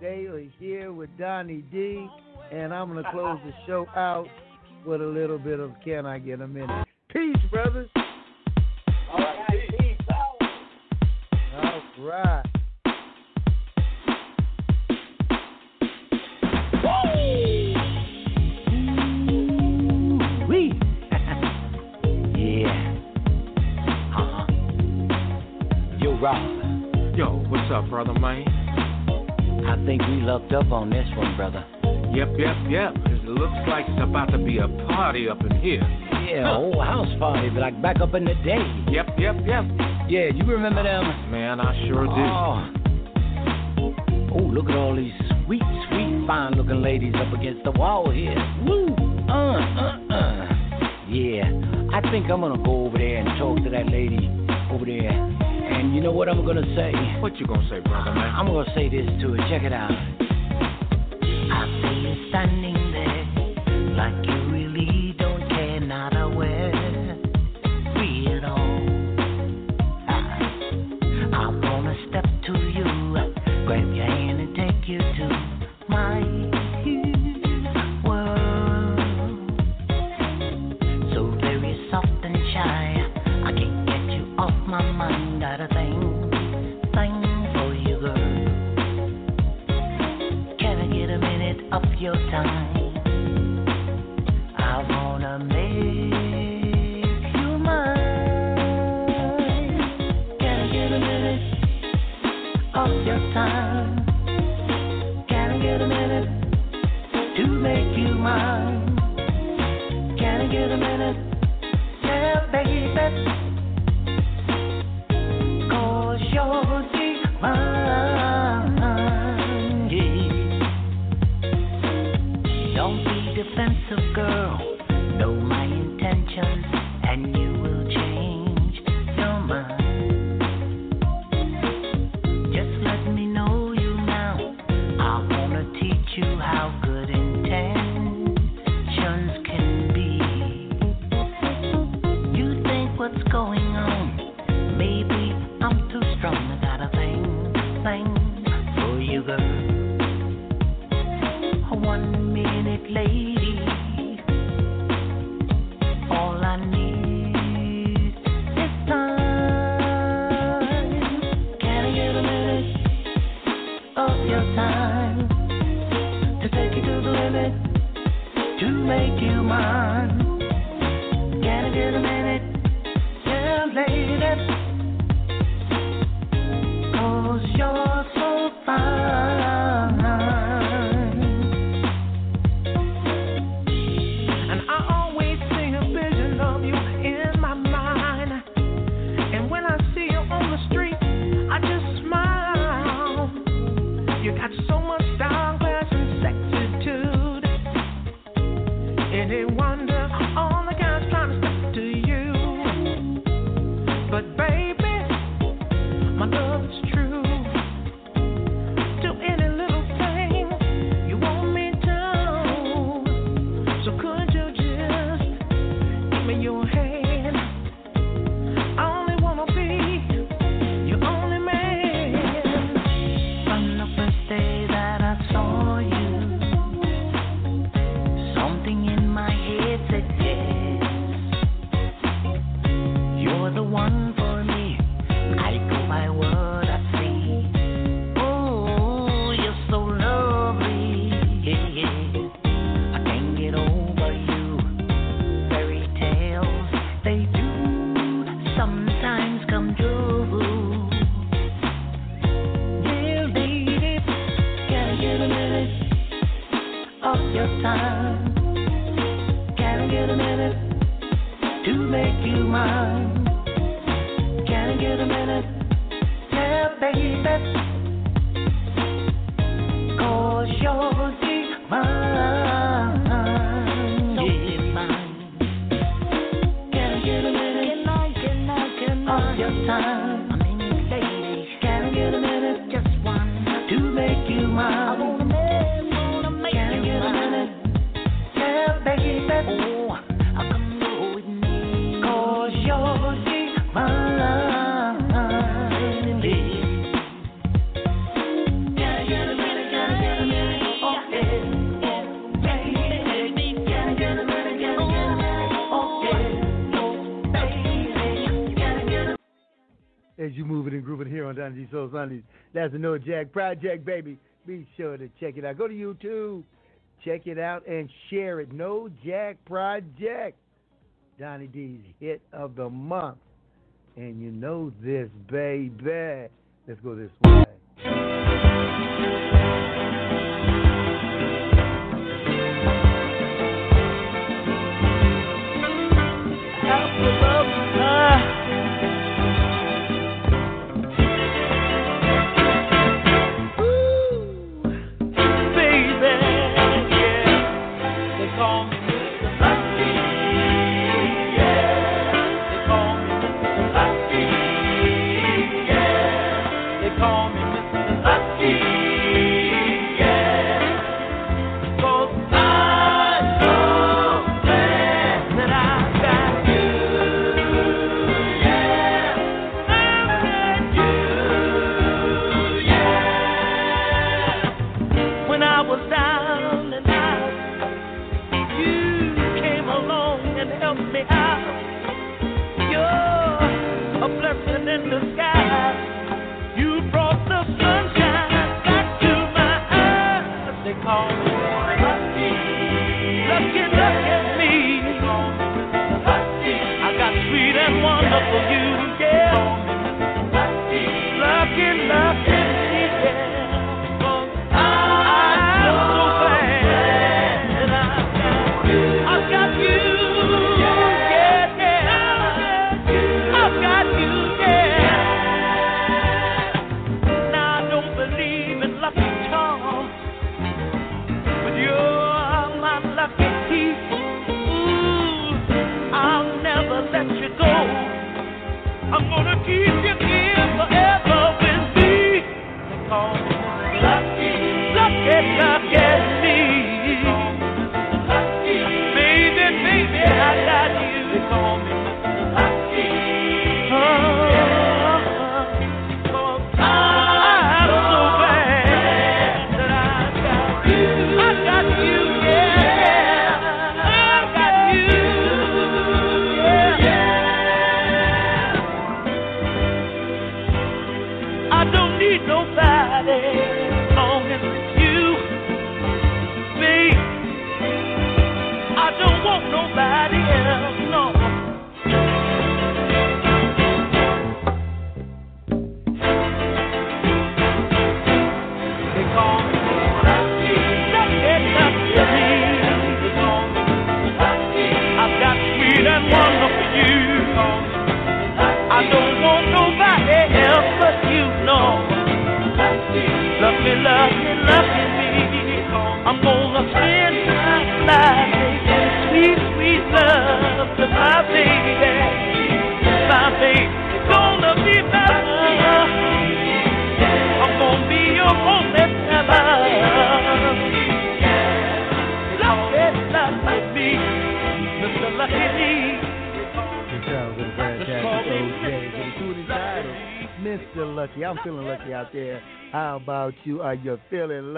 They are here with Donny D, and I'm gonna close the show out with a little bit of "Can I Get a Minute?" Peace, brothers. All right, peace. All right. What's up, brother, man? I think we lucked up on this one, brother. Yep, yep, yep. It looks like it's about to be a party up in here. Yeah, a whole house party, like back up in the day. Yep, yep, yep. Yeah, you remember them? Man, I sure do. Oh. oh, look at all these sweet, sweet, fine-looking ladies up against the wall here. Woo! Uh, uh, uh. Yeah, I think I'm gonna go over there and talk to that lady over there. And you know what I'm gonna say? What you gonna say, brother, man? I'm gonna say this to her. Check it out. I see you standing there like you That's the No Jack Project, baby. Be sure to check it out. Go to YouTube, check it out, and share it. No Jack Project. Donny D's hit of the month. And you know this, baby. Let's go this way.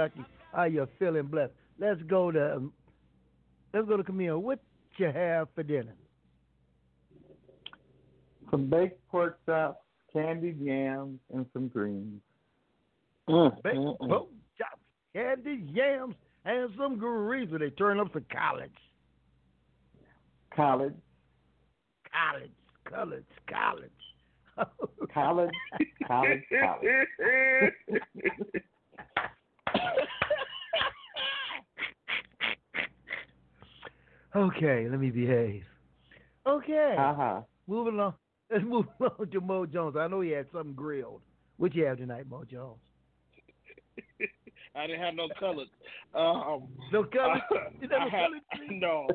Lucky? Are you feeling blessed? Let's go to um, let's go to Camille. What you have for dinner? Some baked pork chops, candied yams, and some greens. Mm, baked mm, mm. pork chops, candied yams, and some greens. When they turn up to college, College. college, college, college. college. collard, collard. okay, let me behave. Okay. Uh-huh. Moving along. Let's move on to Mo Jones. I know he had something grilled. What you have tonight, Mo Jones? I didn't have no colors. Um, No colors? uh, You never I had, no,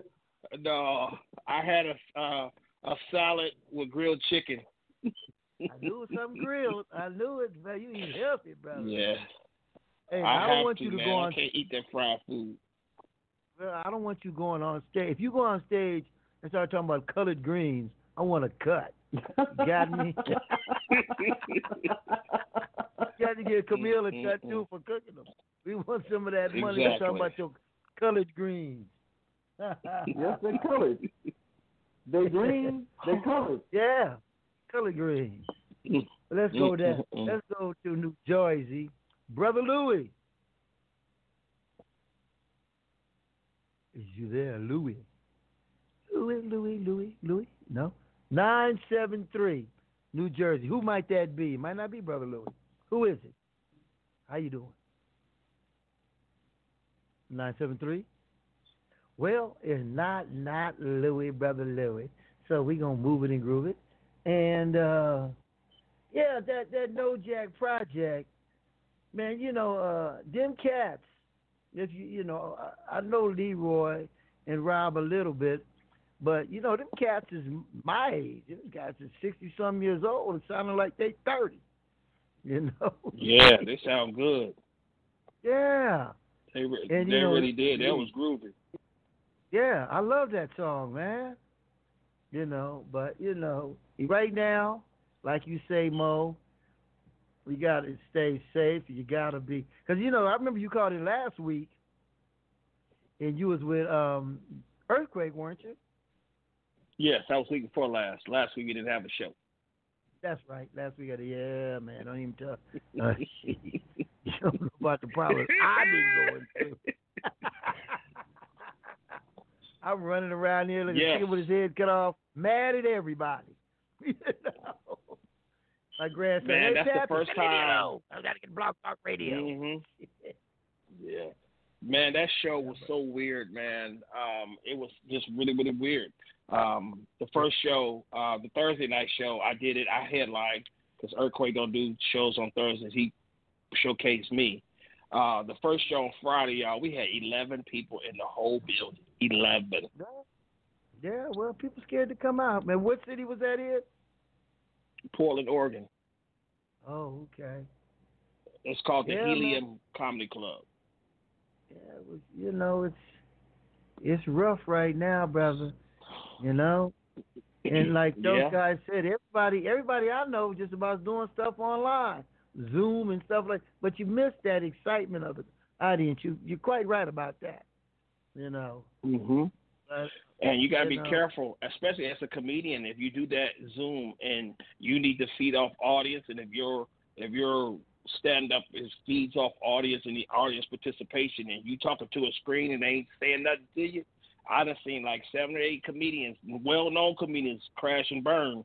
no. I had a uh, a salad with grilled chicken. I knew it was something grilled. I knew it, man. You eat healthy, brother. Yeah, Hey, I, I, don't want to, you to man. go on. I can't eat that fried food. Well, I don't want you going on stage. If you go on stage and start talking about colored greens, I want to cut. Got me? Got to get Camille a cut too for cooking them. We want some of that money. Let's talk about your colored greens. yes, they're colored. They're green, They're colored. Yeah, colored greens. Let's go there. Let's go to New Jersey. Brother Louis. Is you there, Louis? Louis, Louis, Louis, Louis? No. 973, New Jersey. Who might that be? It might not be Brother Louis. Who is it? How you doing? 973? Well, it's not not Louis, Brother Louis. So we going to move it and groove it. And, uh, yeah, that, that No Jack project, man, you know, uh, them cats, if you, you know, I, I know Leroy and Rob a little bit, but, you know, them cats is my age. Them guys is 60 some years old and sounding like they 30, you know? Yeah, they sound good. Yeah. They re- And, they know, really did. That was groovy. Yeah, I love that song, man. You know, but you know, right now, like you say, Mo, we got to stay safe. You got to be, because you know, I remember you called in last week, and you was with um Earthquake, weren't you? Yes, I was week before last. Last week we didn't have a show. That's right. Last week, I did. Yeah, man. Don't even tell. Uh, you don't know about the problems I've been going through. I'm running around here looking Yes. with his head cut off, mad at everybody. you know? My grandson, Man, hey, that's the first send me the time. I gotta get Block Talk Radio. Mhm. Yeah. Man, that show was so weird, man. Um, it was just really, really weird. Um, the first show, uh, the Thursday night show, I did it. I headlined because Earthquake don't do shows on Thursdays. He showcased me. Uh, the first show on Friday, y'all, we had 11 people in the whole building. 11. Yeah, well, people scared to come out, man. What city was that in? Portland, Oregon. Oh, okay. It's called the Yeah, man. Helium Comedy Club. Yeah, it was, you know, it's it's rough right now, brother. You know, and like those Yeah. guys said, everybody, everybody I know just about doing stuff online, Zoom and stuff like. But you miss that excitement of the audience. You you're quite right about that. You know, Mm-hmm. And you got to be know, careful, especially as a comedian. If you do that Zoom and you need to feed off audience, and if your if your stand up is feeds off audience and the audience participation, and you talking to a screen and they ain't saying nothing to you, I done seen like seven or eight comedians, well known comedians, crash and burn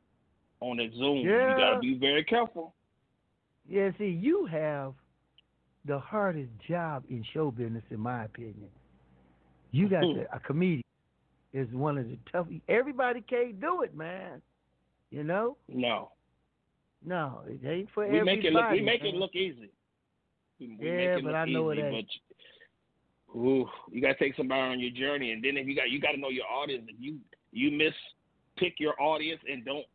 on that Zoom. You got to be very careful. Yeah, see, you have the hardest job in show business, in my opinion. You got a comedian is one of the tough. Everybody can't do it, man. You know? No, No, it ain't for we everybody. make it look we make it look easy. We, we Yeah, make it but look I know it easy, ain't. But ooh, you got to take somebody on your journey, and then if you got you got to know your audience. If you you miss pick your audience and don't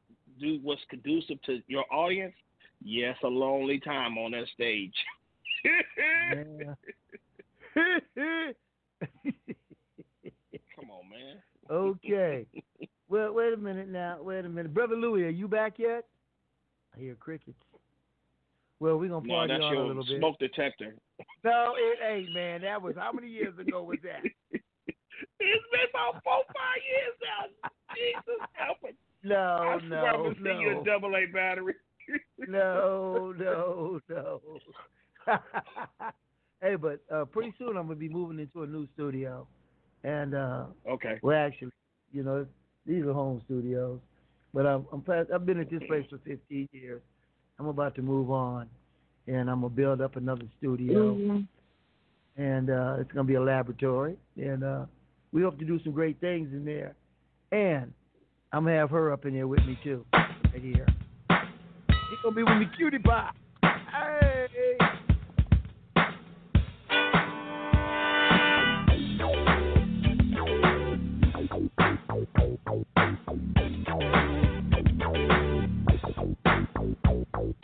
do what's conducive to your audience, yes, a lonely time on that stage. Man. okay. Well, wait a minute now. Wait a minute, brother Louis, are you back yet? I hear crickets. Well, we're gonna No, party that's on a little bit. smoke detector. No, it ain't, man. That was how many years ago was that? It's been about four, five years now. Jesus help us. No, I no, swear I'm gonna see you a double A battery. no, no, no. hey, but uh, pretty soon I'm gonna be moving into a new studio, and uh, Okay. well, actually, you know, these are home studios, but I'm, I'm past, I've been at this place for 15 years. I'm about to move on, and I'm gonna build up another studio, and uh, it's gonna be a laboratory, and uh, we hope to do some great things in there, and I'm gonna have her up in there with me too, right here. She's gonna be with me, cutie pie. Hey. You're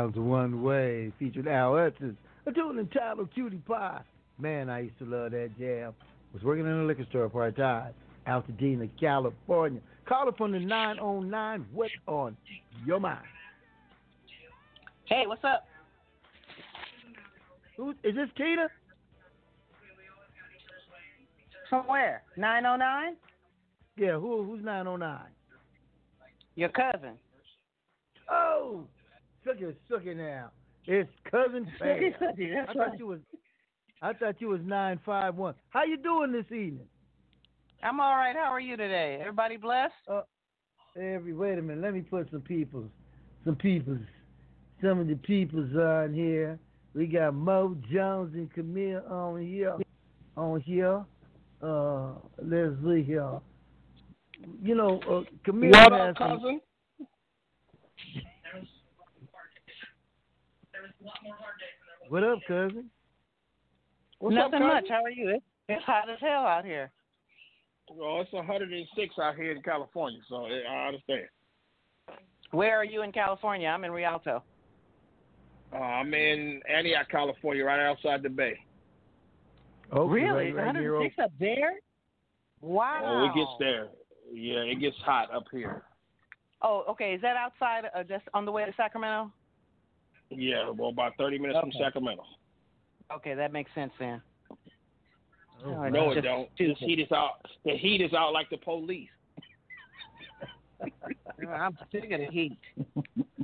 sounds one way. Featured Al Hudson. A tune entitled Cutie Pie. Man, I used to love that jam. Was working in a liquor store part time. Altadena, California. Caller from the 909. What's on your mind? Hey, what's up? Who is is this Tina? From where? 909? Yeah, who who's 909? Your cousin. Oh, suck it, suck now. It's cousin Pam. Suck I thought right. you was I thought you was nine five one. How you doing this evening? I'm all right. How are you today? Everybody blessed? Uh, every wait a minute, let me put some peoples, some peoples, some of the peoples on here. We got Mo Jones and Camille on here, on here. Uh, let's see here. You know, uh, Camille What has up, some- cousin? What up, cousin? What's up, Nothing cousin? much. How are you? It's, it's hot as hell out here. Well, it's 106 out here in California, so I understand. Where are you in California? I'm in Rialto. Uh, I'm in Antioch, California, right outside the bay. Oh, really? right, right 106 up there? Wow. Oh, it gets there. Yeah, it gets hot up here. Oh, okay. Is that outside, uh, just on the way to Sacramento? Yeah, well, about 30 minutes from Sacramento. Okay, that makes sense then. Oh, no, it don't. The heat is out. The heat is out like the police. I'm sick of the heat.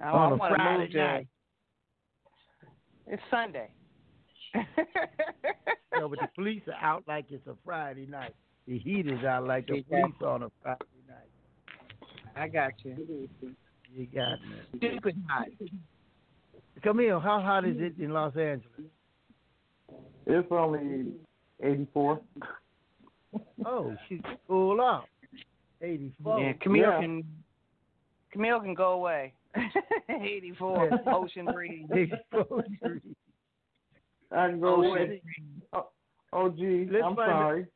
I, On a want to Friday move to. night. It's Sunday. No, but the police are out like it's a Friday night. The heat is out like the Yeah. police on a Friday night. I got you. You got me. Stupid hot. Camille, how hot is mm-hmm. it in Los Angeles? It's only 84. Oh, she's cool off. 84. Yeah, Camille Yeah. can. Camille can go away. 84 ocean breeze. 84 degrees. I can go Ocean away. Oh, oh gee, Let's I'm find out- sorry.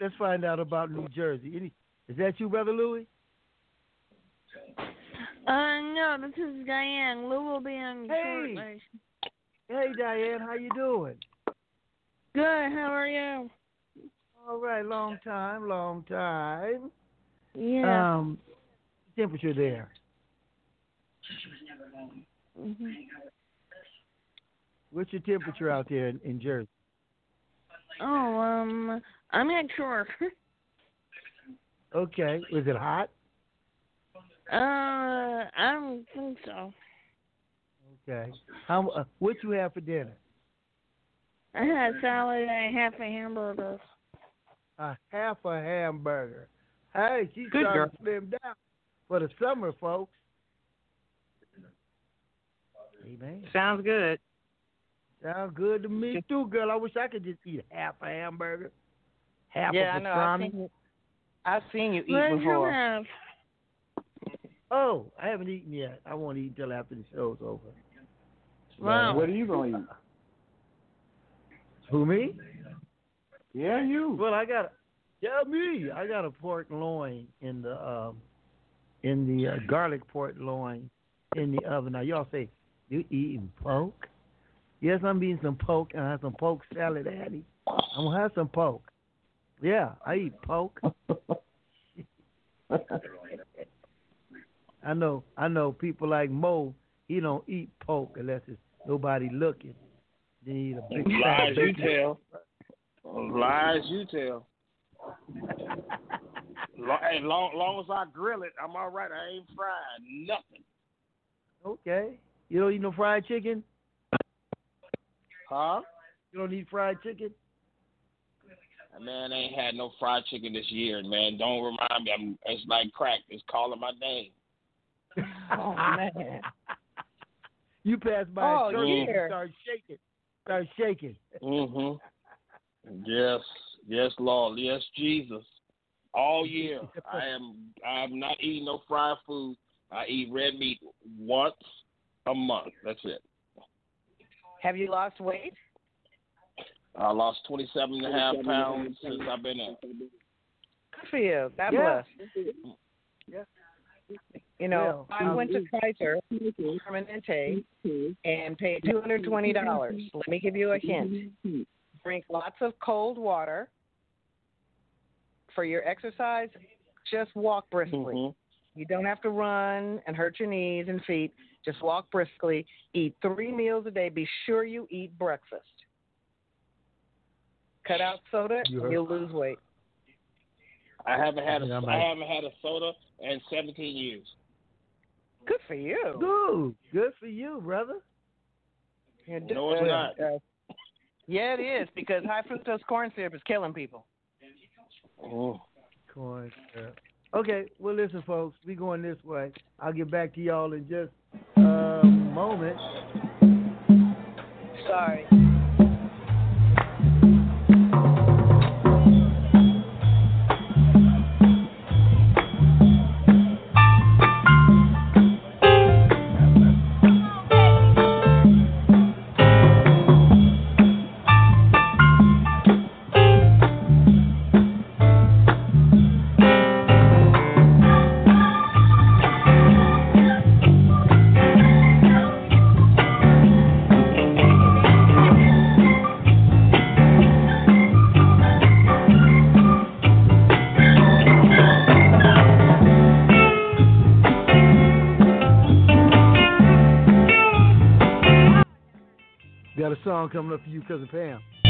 Let's find out about New Jersey. Is that you, Brother Louis? Uh, no, this is Diane. Lou will be on Hey. shortly. Hey, Diane, how you doing? Good, how are you? All right, long time, long time. Yeah. Um, temperature there. hmm What's your temperature out there in, in Jersey? Oh, um, I'm not sure. Okay, is it hot? Uh, I don't think so. Okay. How? Uh, what you have for dinner? I had salad and half a hamburger. A half a hamburger. Hey, she's Good trying girl. to slim down for the summer, folks. Amen. Sounds good. Sounds good to me too, girl. I wish I could just eat half a hamburger, half yeah, I of a know. I've pastrami. seen, you, I've seen you eat What you before. Oh, I haven't eaten yet. I won't eat until after the show's over. Wow. What are you gonna eat? Who me? Yeah, you. Well, I got yeah me. I got a pork loin in the um in the uh, garlic pork loin in the oven. Now y'all say you eating pork? Yes, I'm eating some pork and I have some pork salad, Addy. I'm gonna have some pork. Yeah, I eat pork. I know, I know people like Mo. He don't eat pork unless it's nobody looking. Then he eat a big Lies you tell. Lies you tell. Hey, long long as I grill it, I'm all right. I ain't fried nothing. Okay. You don't eat no fried chicken? Huh? You don't eat fried chicken? Man, I ain't had no fried chicken this year, man. Don't remind me. I'm, it's like crack. It's calling my name. Oh man. You pass by Oh, a church and yeah. start shaking. Start shaking. Mhm. Yes, yes, Lord, yes, Jesus. All year, I am. I'm not eating no fried food. I eat red meat once a month. That's it. Have you lost weight? I lost 27 and a half pounds since I've been in. Good for you. God Yeah. bless. Yeah. You know, Well, I went to Kaiser Permanente and paid two hundred twenty dollars. Let me give you a hint. Drink lots of cold water. For your exercise, just walk briskly. Mhm. You don't have to run and hurt your knees and feet. Just walk briskly. Eat three meals a day. Be sure you eat breakfast. Cut out soda, You and heard- you'll lose weight. I haven't had a. Yeah, I'm I like- haven't had a soda in 17 years. Good for you. Good. Good for you, brother. You're No, it's uh, not. uh, yeah, it is because high fructose corn syrup is killing people. Oh. Corn syrup. Okay, well listen folks, we going this way. I'll get back to y'all in just a moment. Sorry. Song coming up for you, cousin Pam.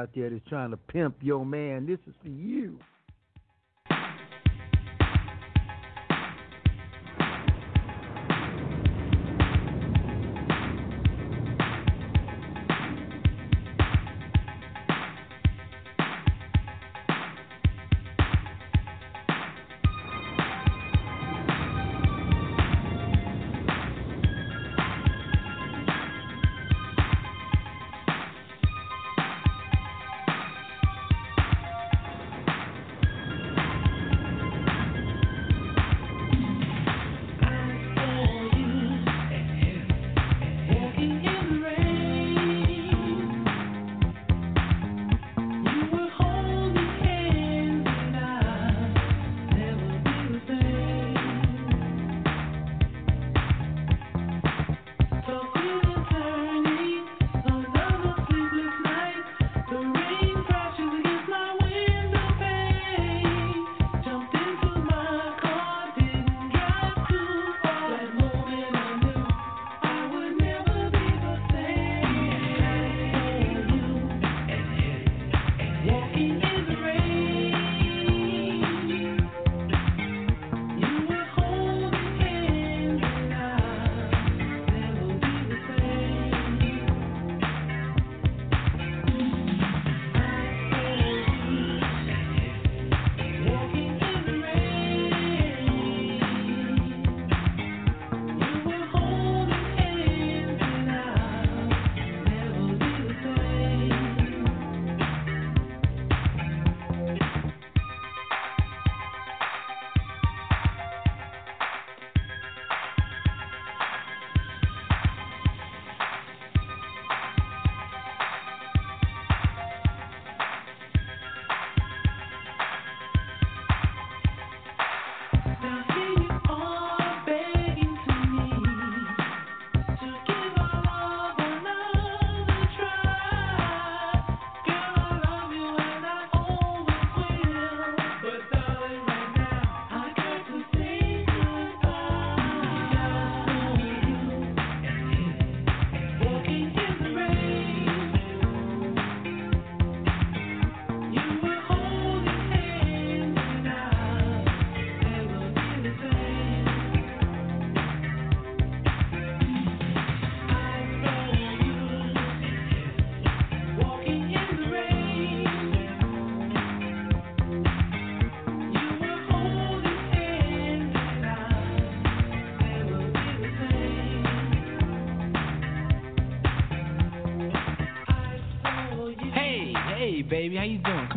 out there that's trying to pimp your man. This is for you.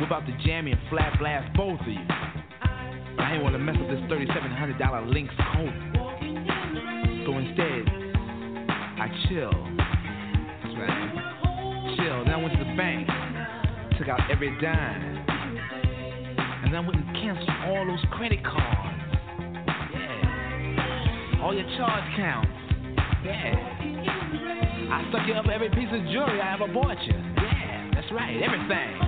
Whip out the jammy and flat blast both of you. I ain't wanna mess up this $3,700 Lynx coat. So instead, I chill. Right. Chill. Then I went to the bank, took out every dime. And then I went and canceled all those credit cards. Yeah. All your charge counts. Yeah. I stuck you up every piece of jewelry I ever bought you. Yeah, that's right. Everything.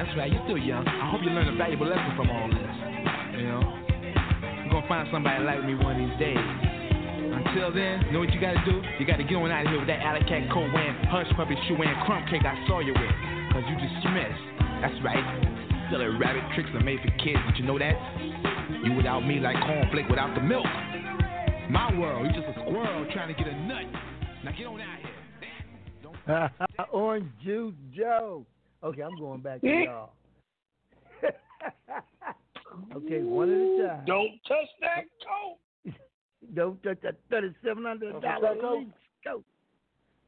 That's right, you're still young. I hope you learn a valuable lesson from all this. You know, you're gonna find somebody like me one of these days. Until then, know what you gotta do? You gotta get on out of here with that alley cat coat wearing, hush puppy shoe wearing, crumb cake I saw you with. Cause you dismissed. That's right. Silly rabbit tricks are made for kids. Did you know that? You without me like cornflake without the milk. My world, you're just a squirrel trying to get a nut. Now get on out of here. Orange Juice Joe. Okay, I'm going back to y'all. okay, one at a time. Don't touch that coat. Don't touch that thirty-seven hundred dollar coat.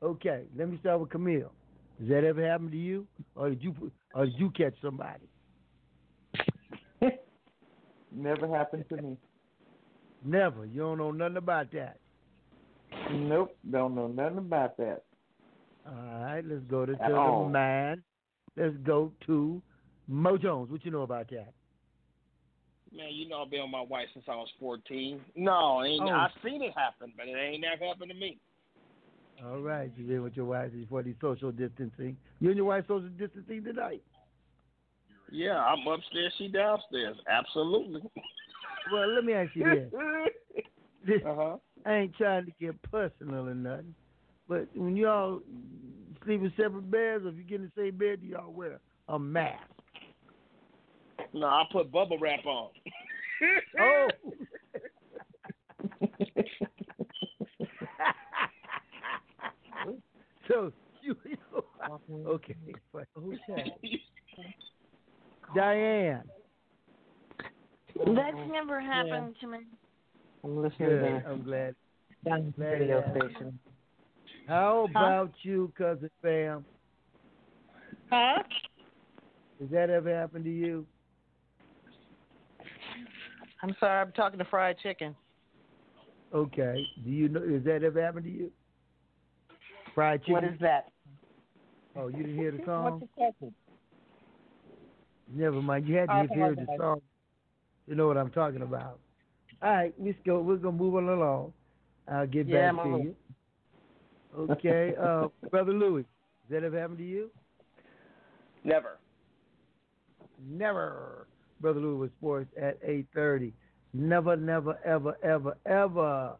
Okay, let me start with Camille. Does that ever happen to you, or did you, or did you catch somebody? Never happened to me. Never. You don't know nothing about that. Nope, don't know nothing about that. All right, let's go to, to At the man. Let's go to Mo Jones. What you know about that? Man, you know I've been with my wife since I was 14. No, ain't, Oh. I've seen it happen, but it ain't never happened to me. All right, you've been with your wife before the social distancing. You and your wife social distancing tonight. Yeah, I'm upstairs, she downstairs. Absolutely. Well, let me ask you this. this uh-huh. I ain't trying to get personal or nothing, but when y'all sleep in separate beds, or if you get in the same bed, do y'all wear a mask? No, I put bubble wrap on. Oh. so you, you okay? but Okay. Diane. That's never happened to me. I'm listening Good. to I'm glad. that radio that happened. station. How about you, cousin Pam? Huh? Does that ever happen to you? I'm sorry, I'm talking to fried chicken. Okay. Do you know? Does that ever happened to you? Fried chicken. What is that? Oh, you didn't hear the What's song? the? Never mind. You had to hear the song. You know what I'm talking about. All right, let's go. We're gonna move on along. I'll get Yeah, back I'm to you. Okay, uh, brother Louis, does that ever happen to you? Never. Never. Brother Louis with sports at eight thirty. Never, never, ever, ever, ever.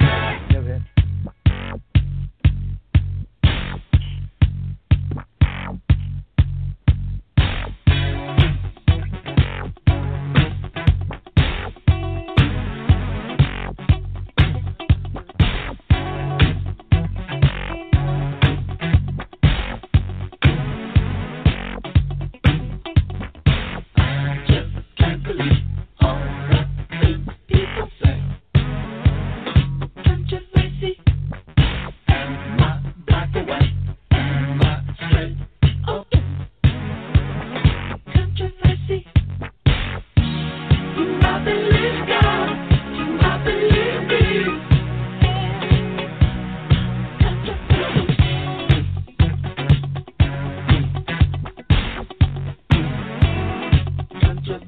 Never.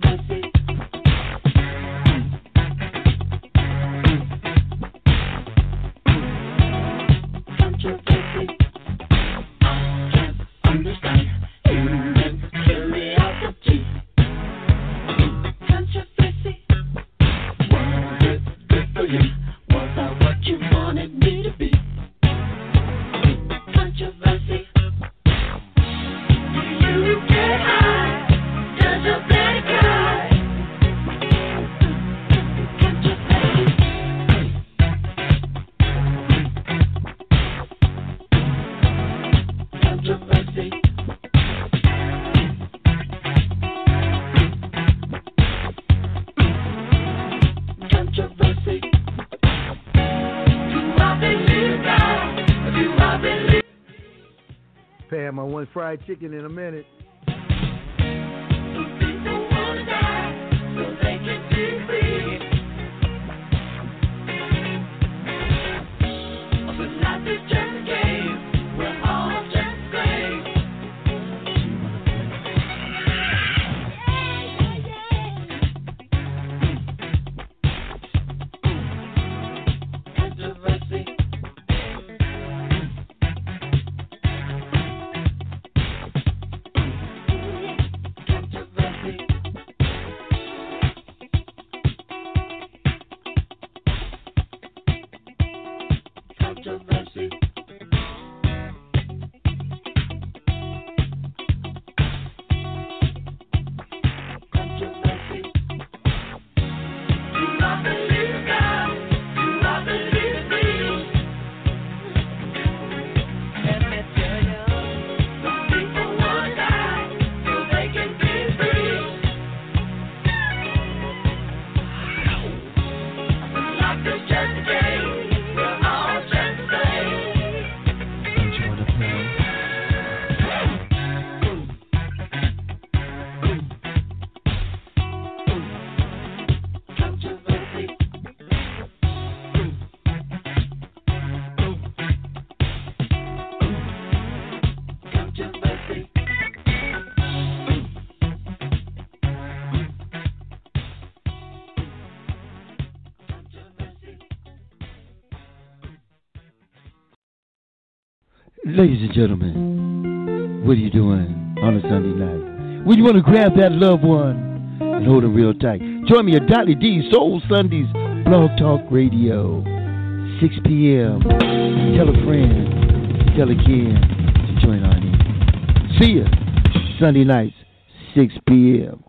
Boosie. fried chicken in a minute. Ladies and gentlemen, what are you doing on a Sunday night? Would you want to grab that loved one and hold him real tight? Join me at Donny D Soul Sundays Blog Talk Radio, 6 p.m. Tell a friend, tell a kid to join on in. See you Sunday nights, 6 p.m.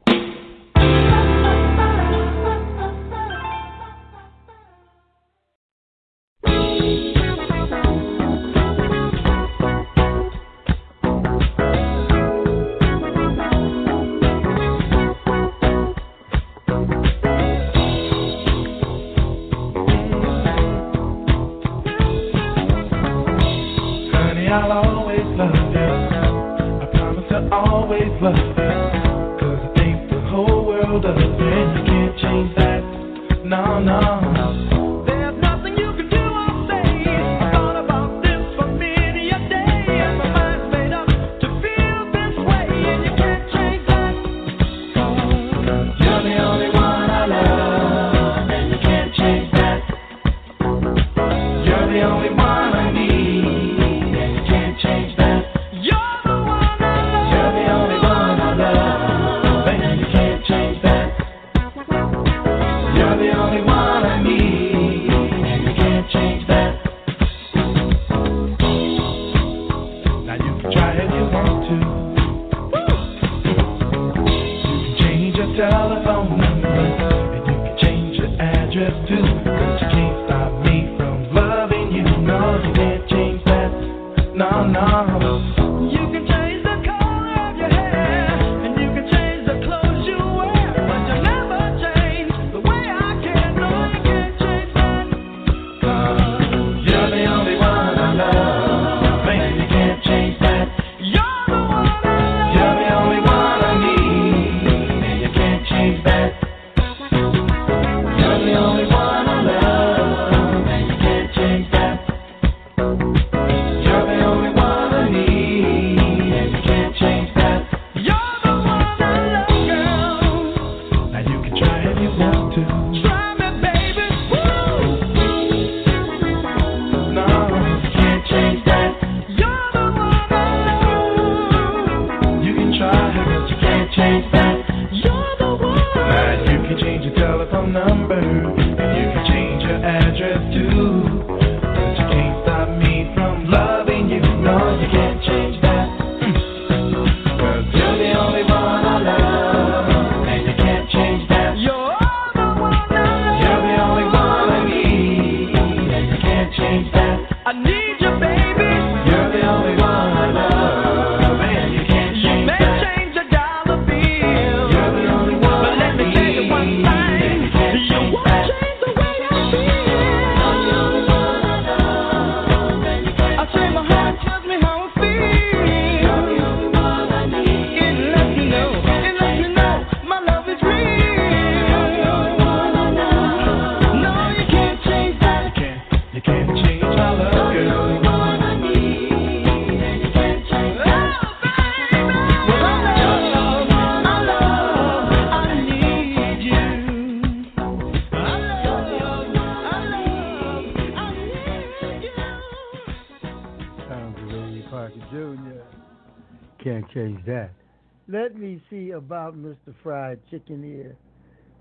about Mr. Fried Chicken here.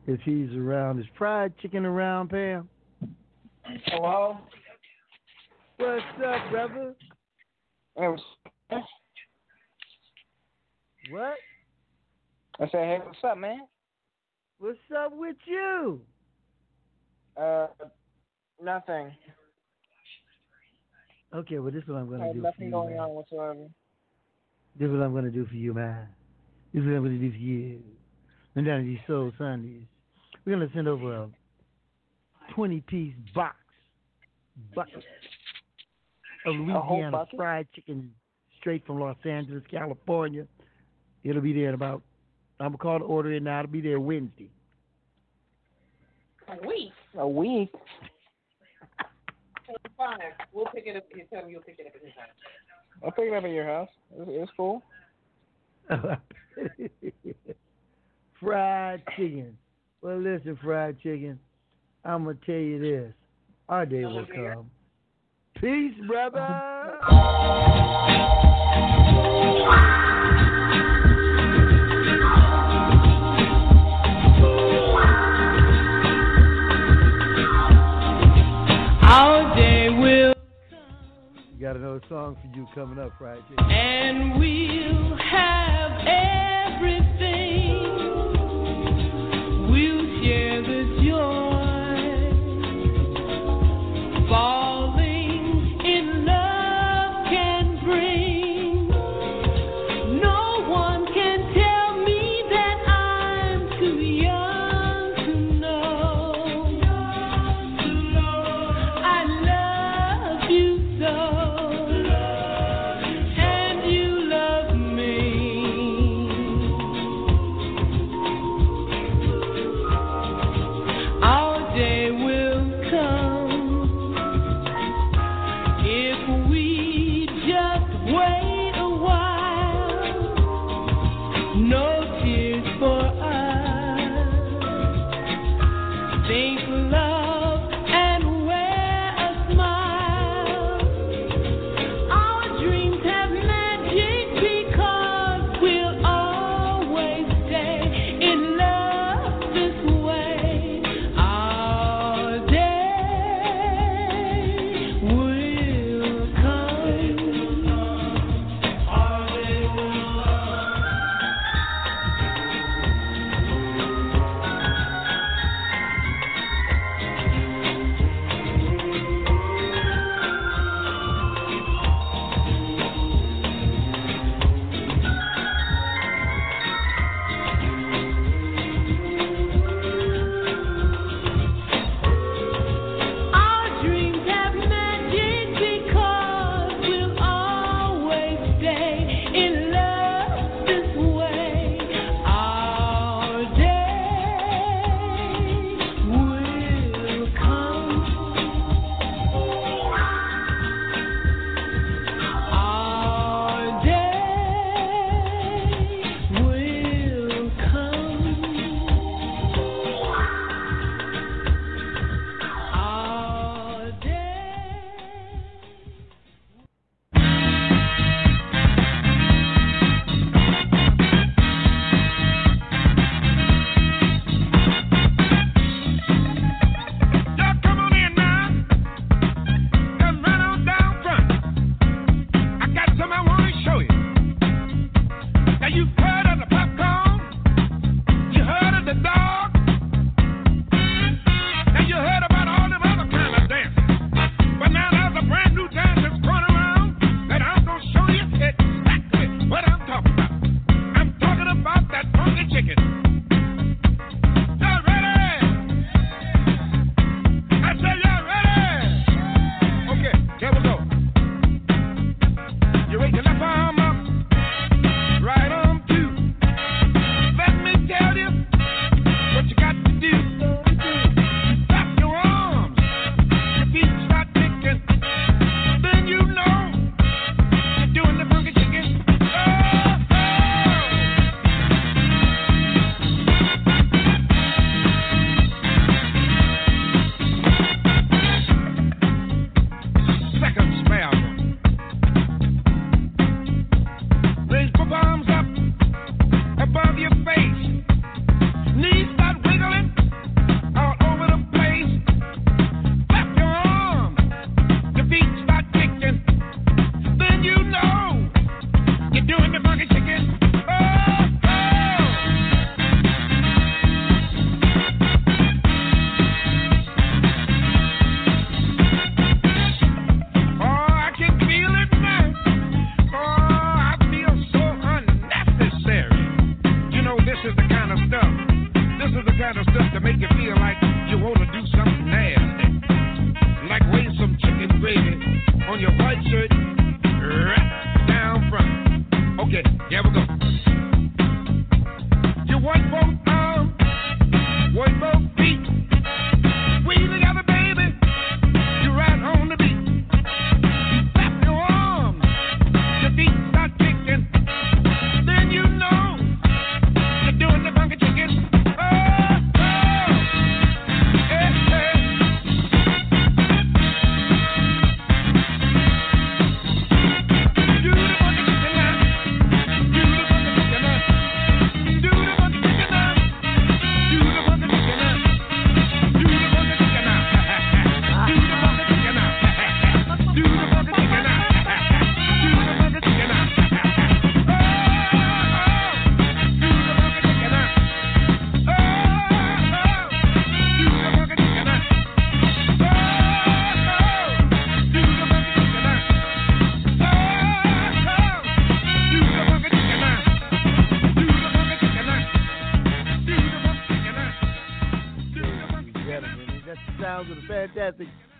If he's around. Is Fried Chicken around, Pam? Hello? What's up, brother? Hey, What? I said, hey, what's up, man? What's up with you? Uh, nothing. Okay, well, this is what I'm going to do for nothing you, going man. on whatsoever. This is what I'm going to do for you, man. This is what I'm going to do for you. And down these Soul Sundays, we're going to send over a 20 piece box, bucket of Louisiana bucket? fried chicken straight from Los Angeles, California. It'll be there in about, I'm going to call the order in now. It'll be there Wednesday. A week. A week? Fine. We'll pick it up. You tell me you'll pick it up at his house. I'll pick it up at your house. It's, it's cool. fried chicken. Well, listen, fried chicken. I'm gonna tell you this: our day will come. Peace, brother. Got another song for you coming up, chicken. and we'll have everything.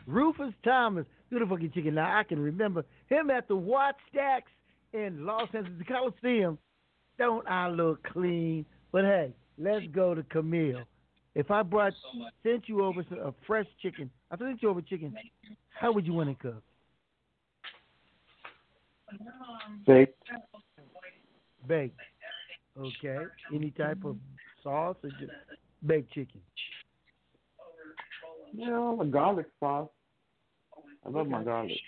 Rufus Thomas, the funky chicken. Now I can remember him at the Watt Stacks in Los Angeles Coliseum. Don't I look clean? But hey, let's go to Camille. If I brought sent you over some, a fresh chicken, I sent you over chicken. How would you want it cooked? Baked. Baked. Okay. Any type of sauce or just baked chicken? Yeah, the garlic sauce. I love my garlic.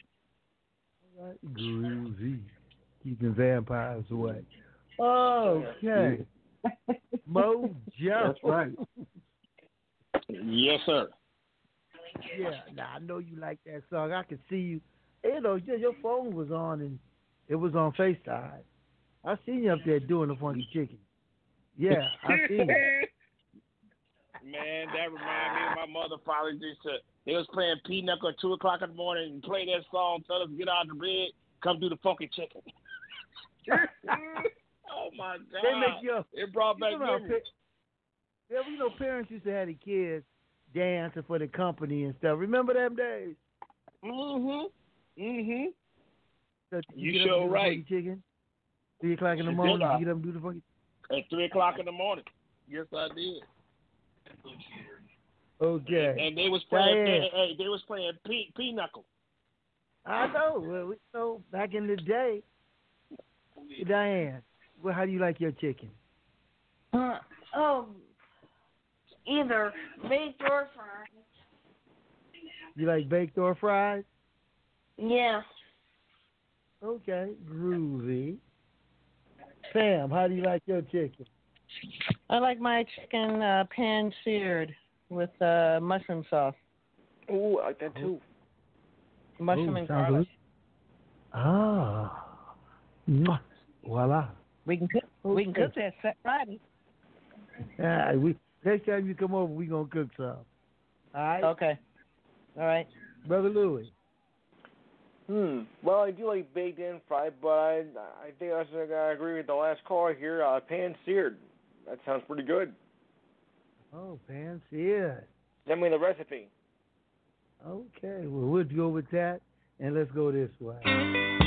Groovy. Keeping vampires away. Okay. Mo Joe. That's right. Yes, sir. Yeah, now I know you like that song. I can see you. You know, your your phone was on and it was on FaceTime. I seen you up there doing the funky chicken. Yeah, I seen it. Man, that reminded me of my mother finally just uh, they was playing Pinochle at two o'clock in the morning and play that song, tell us to get out of the bed, come do the funky chicken. oh my god. They make you it brought back you know, memories. Yeah, you know, parents used to have the kids dancing for the company and stuff. Remember them days? Mm Mhm. Mm Mhm. So You up sure right. Chicken. Three o'clock in the morning. You get up and do the. At three o'clock in the morning. Yes, I did. Okay. And they was playing. Diane. Hey, hey, they was playing P- Pinochle. I know. Well, we know back in the day. Diane, well, how do you like your chicken? Uh, oh, either baked or fried. You like baked or fried? Yeah. Okay, groovy. Sam, how do you like your chicken? I like my chicken uh, pan seared with uh, mushroom sauce. Ooh, I like that too. Mushroom Ooh, and garlic. good. Ah. Mwah. Voila. We can cook. We can cook that Sa- Friday. Yeah, we next time you come over, we gonna cook some. All right. Okay. All right. Brother Louis. Hmm. Well, I do like baked and fried, but I, I think I was gonna agree with the last caller here. Uh, pan seared. That sounds pretty good. Oh, pan seared. Send me the recipe. Okay, well we'll go with that, and let's go this way.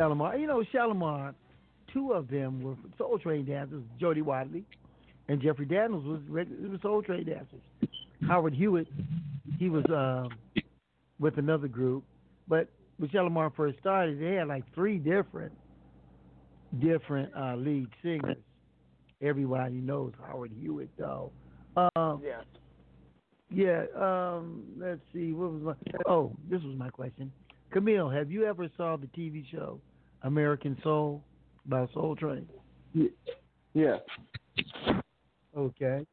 Shalamar. You know, Shalamar, two of them were Soul Train dancers, Jody Watley and Jeffrey Daniels was regular Soul Train dancers. Howard Hewitt, he was um, with another group, but when Shalamar first started, they had like three different different uh, lead singers. Everybody knows Howard Hewitt, though. Um, Yeah. yeah. Um, let's see. What was my? Oh, this was my question. Camille, have you ever saw the TV show American Soul by Soul Train? Yeah. Okay.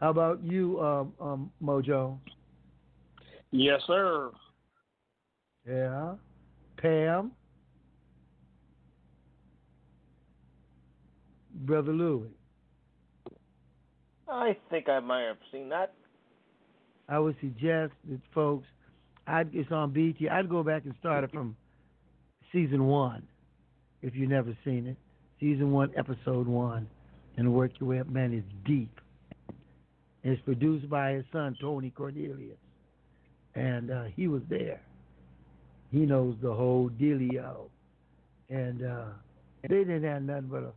How about you, um, um, Mojo? Yes, sir. Yeah. Pam. Brother Louis. I think I might have seen that. I would suggest that folks, I'd, it's on BT. I'd go back and start it from season one, if you've never seen it. Season one, episode one, and work your way up. Man, it's deep. It's produced by his son Tony Cornelius, and uh, he was there. He knows the whole dealio, and uh, they didn't have nothing but a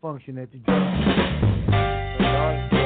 function at the I'm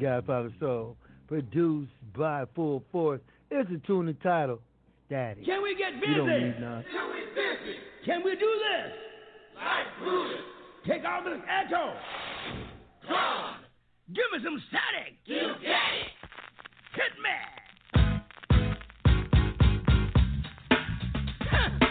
Godfather Soul, produced by Full Force, It's a tune entitled Daddy. Can we get busy? You don't need none. Can we busy? Can we do this? Like Brutus. Take off this echo. Come. Give me some static. You get it. Hit me. Huh.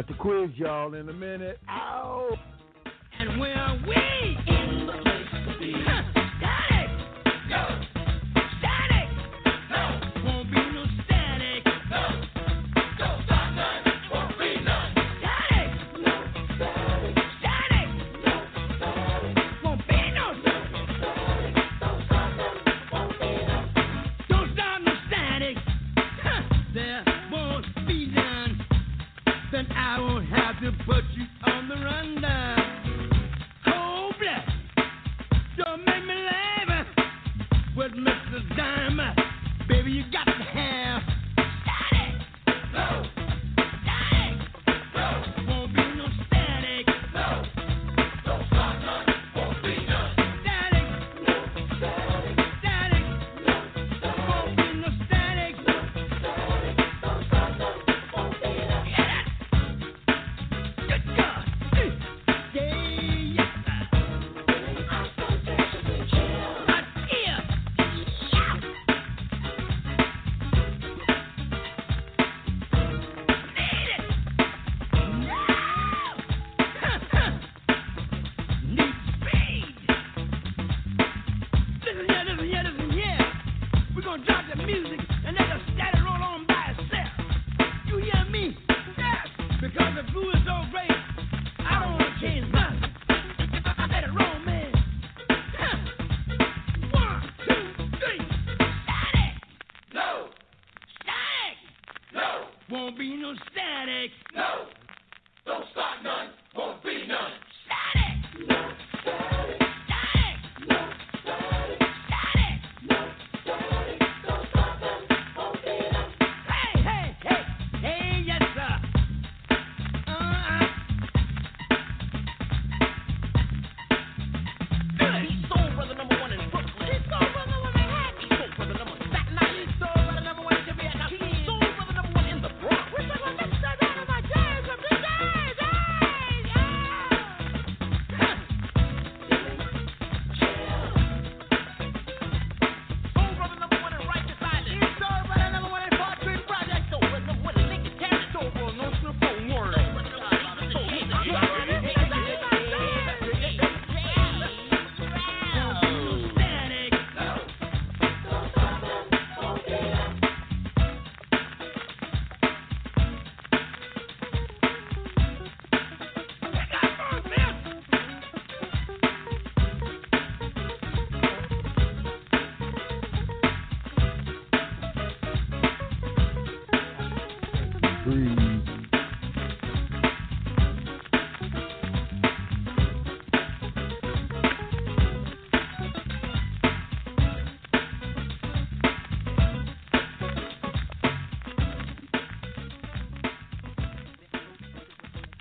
about to quiz y'all in a minute.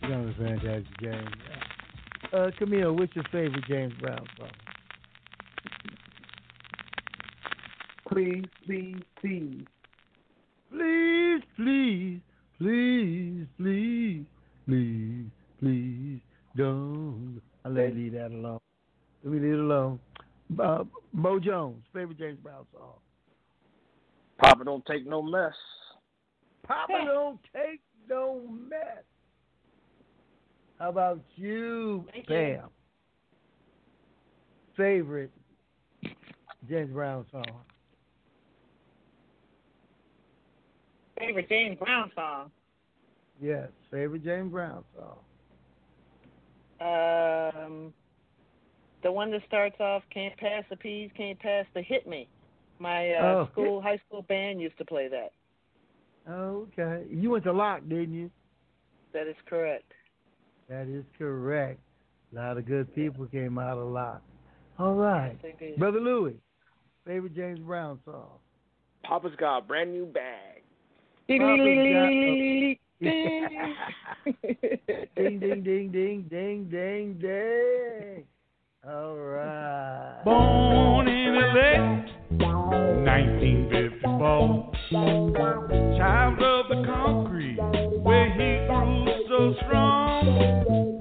That was a fantastic game. Uh, Camille, what's your favorite James Brown song? Please, please, please. Please, please, please, please, please, please, don't. I'll let you leave that alone. Let me leave it alone. Uh, Bo Jones, favorite James Brown song? Papa don't take no mess. Papa don't take no mess. How about you, Thank you. Favorite James Brown song? Favorite James Brown song? Yes, favorite James Brown song. Um, the one that starts off "Can't pass the peas, can't pass the hit me." My uh, Oh. school, high school band used to play that. Okay. You went to Locke, didn't you? That is correct. That is correct. A lot of good people came out of Locke. All right. Yes. Brother Louis, favorite James Brown song? Papa's got a brand new bag. Papa's ding, ding, ding, ding, ding, ding, ding. All right. Born in LA, 1954. Child of the concrete, where he grew so strong.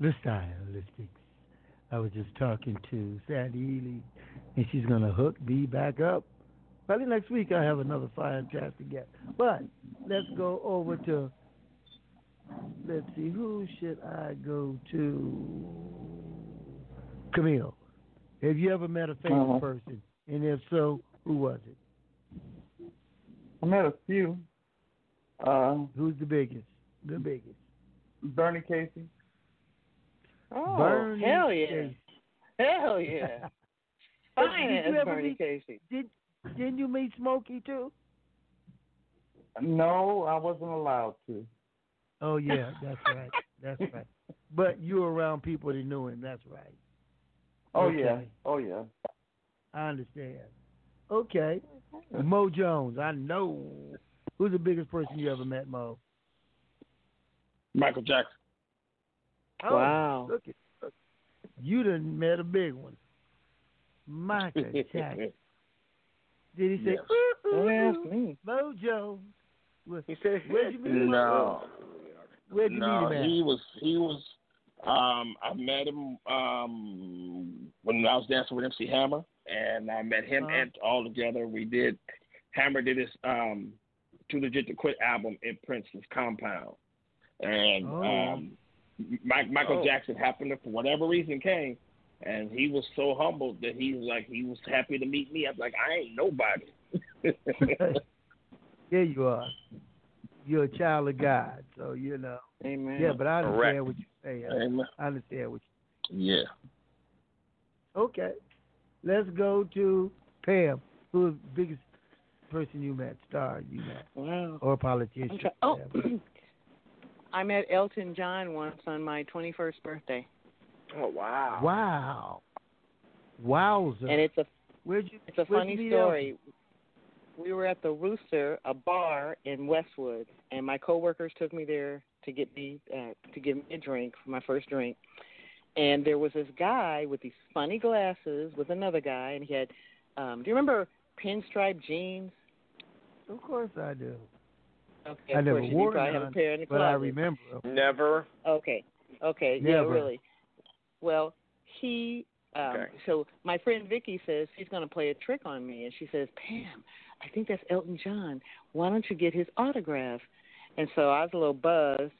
The Stylistics. I was just talking to Sandy Ely, and she's going to hook me back up. Probably next week I have another fantastic guest. But let's go over to, let's see, who should I go to? Camille. Have you ever met a famous Uh-huh. person? And if so, who was it? I met a few. Uh, Who's the biggest? The biggest. Bernie Casey. Oh, Bernie hell yeah. Casey. Hell yeah. Fine Did you ever Bernie meet- Casey. Did didn't you meet Smokey too? No, I wasn't allowed to. Oh yeah, that's right. That's right. But you were around people that knew him. That's right. Oh Okay. yeah. Oh yeah. I understand. Okay. Mo Jones. I know. Who's the biggest person you ever met, Mo? Michael Jackson. Oh, Wow. Look at look. you done met a big one. Michael Jackson. Did he say? Yes. "Ooh, ooh, Don't ask me. Mo Jones. Where, He said, where'd you meet him? No. Where'd you no, meet him at? he was he was um I met him um when I was dancing with MC Hammer and I met him Uh-huh. and all together we did Hammer did his um Too Legit to Quit album in Prince's compound. And Oh. um Mike, Michael Oh. Jackson happened to for whatever reason came and he was so humbled that he was like he was happy to meet me. I was like, I ain't nobody. Yeah, you are. You're a child of God, so you know. Amen. Yeah, but I understand Correct. what you're saying. Amen. I understand what you. yeah. Okay, let's go to Pam. Who's the biggest person you met, star you met, Wow. or politician? Try- oh, whatever. I met Elton John once on my 21st birthday, oh wow. Wow. Wowza. and it's a Where'd you? it's a funny you meet story. We were at the Rooster, a bar in Westwood, and my coworkers took me there to get me uh, to give me a drink for my first drink. And there was this guy with these funny glasses with another guy, and he had. Um, do you remember pinstripe jeans? Of course I do. Okay, I never course wore probably have none, a pair in the but I remember. Never. Okay. Okay. Yeah, really. Well, he. Um, Okay. So my friend Vicky says she's going to play a trick on me, and she says, "Pam, I think that's Elton John. Why don't you get his autograph?" And so I was a little buzzed.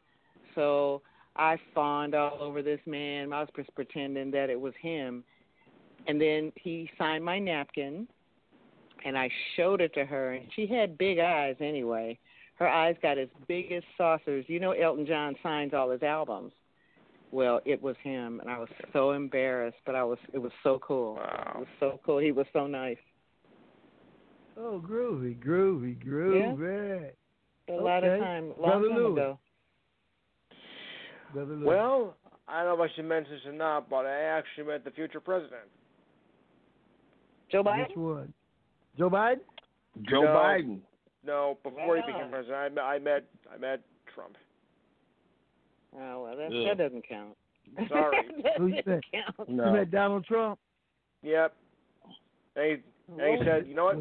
So I fawned all over this man. I was just pretending that it was him, and then he signed my napkin, and I showed it to her, and she had big eyes anyway. Her eyes got as big as saucers. You know, Elton John signs all his albums. Well, it was him, and I was so embarrassed, but I was. It was so cool. It Wow. was so cool. He was so nice. Oh, groovy, groovy, groovy. Yeah. Eh. A lot of time, long Brother time Louis. ago. Brother Louis. Well, I don't know if I should mention this or not, but I actually met the future president. Joe Biden. which one? Joe Biden? Joe No. Biden. No, before he became president, I met I met I met Trump. Oh well, that that doesn't count. Sorry. that you doesn't met? count. You met Donald Trump? Yep. And he, and he said, you know what?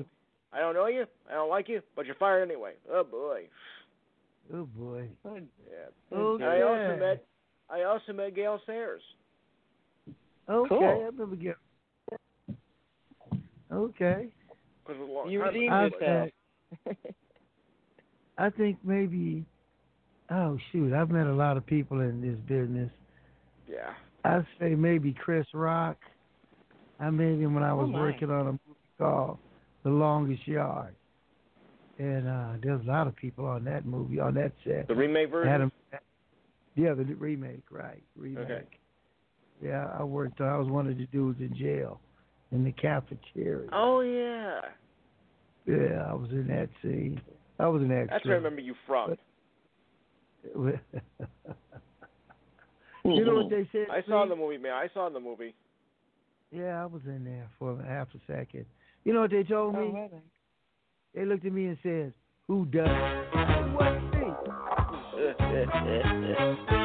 I don't know you, I don't like you, but you're fired anyway. Oh boy. Oh boy. Yeah. Okay. I also met I also met Gale Sayers. Okay, Cool. I remember getting. Okay. 'Cause it was a long You time redeemed ago. I, yourself. I think maybe. Oh shoot! I've met a lot of people in this business. Yeah. I'd say maybe Chris Rock. I met him when I Oh, was my. working on a movie called The Longest Yard, and uh there's a lot of people on that movie on that set. The remake version. Adam, yeah, the remake, right? Remake. Okay. Yeah, I worked. I was one of the dudes in jail in the cafeteria. Oh yeah. Yeah, I was in that scene. I was an extra. That's where I remember you from. you know what they said? I saw the movie, man. I saw the movie. Yeah, I was in there for half a second. You know what they told me? Oh. They looked at me and said, "Who does?" it?" What me?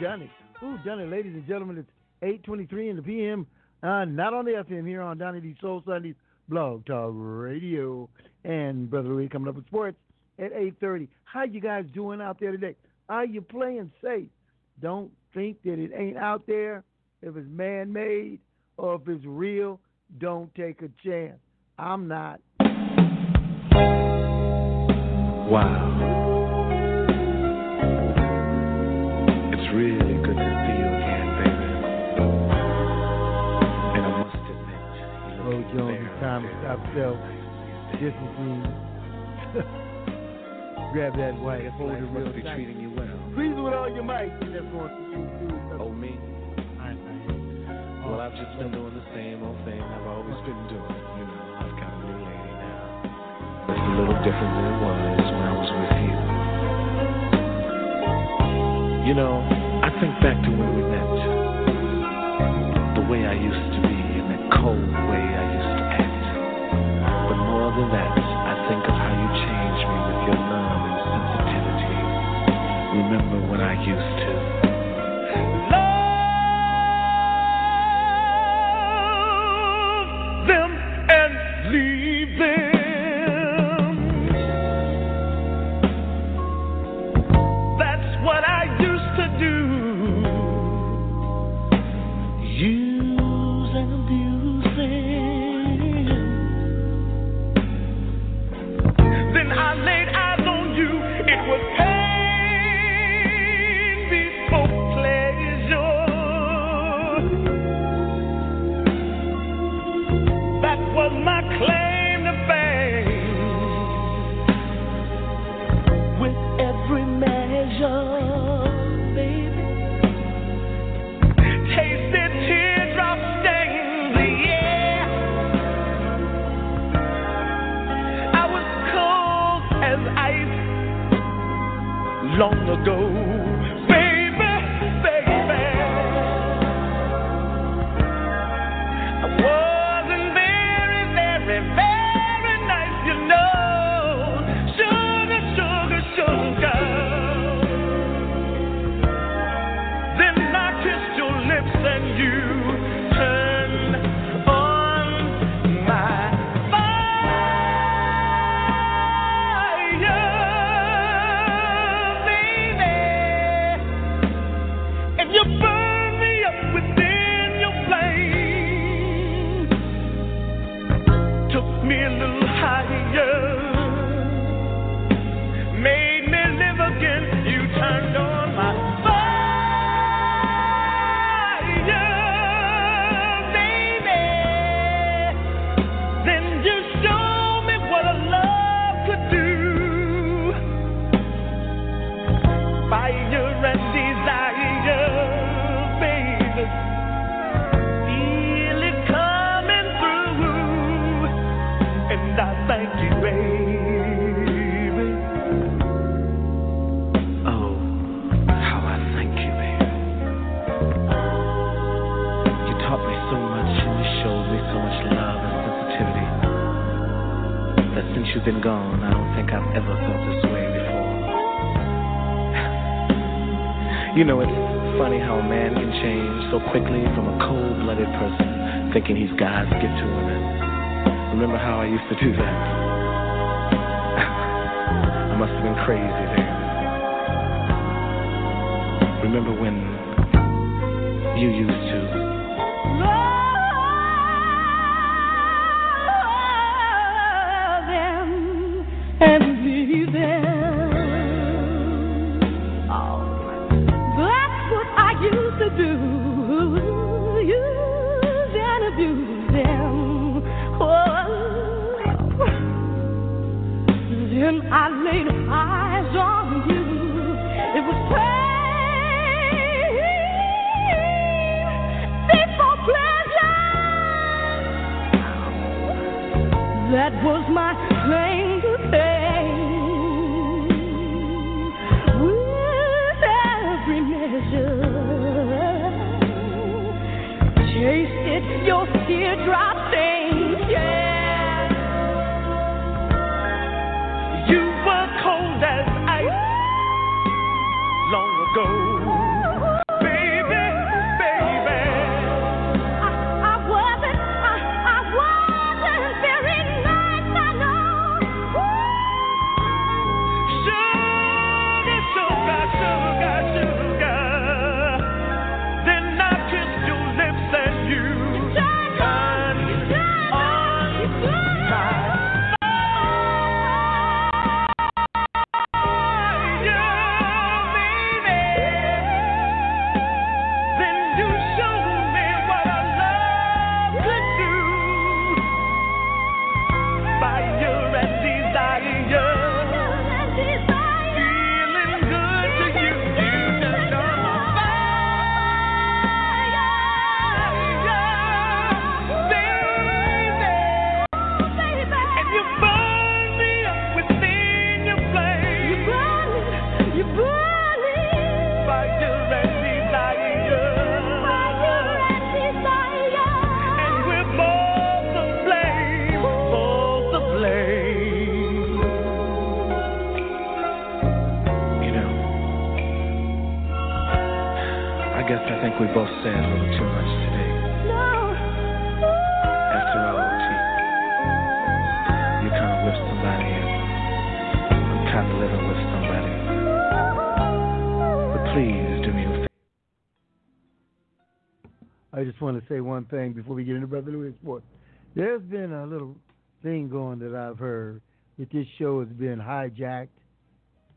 done it? Who done it, ladies and gentlemen? It's 8:23 in the p.m. Uh, not on the FM here on Donny D Soul Sundays Blog Talk Radio, and Brother Lee coming up with sports at 8:30. How you guys doing out there today? Are you playing safe? Don't think that it ain't out there. If it's man-made or if it's real, don't take a chance. I'm not. Wow. Really good to see you again, baby. And I must admit, you Oh, look Jones, it's time to stop self distancing. Grab that white, hold it real be tight. treating you well. Please with all your might. That's going to Oh, me? Well, oh. I've just been doing the same old thing I've always been doing. You know, I've got a new lady now. It's a little different than it was when I was with you. You know, think back to when we met. The way I used to be and that cold way I used to act. But more than that, I think of how you changed me with your love and sensitivity. Remember when I used to. Love them and leave them. long ago.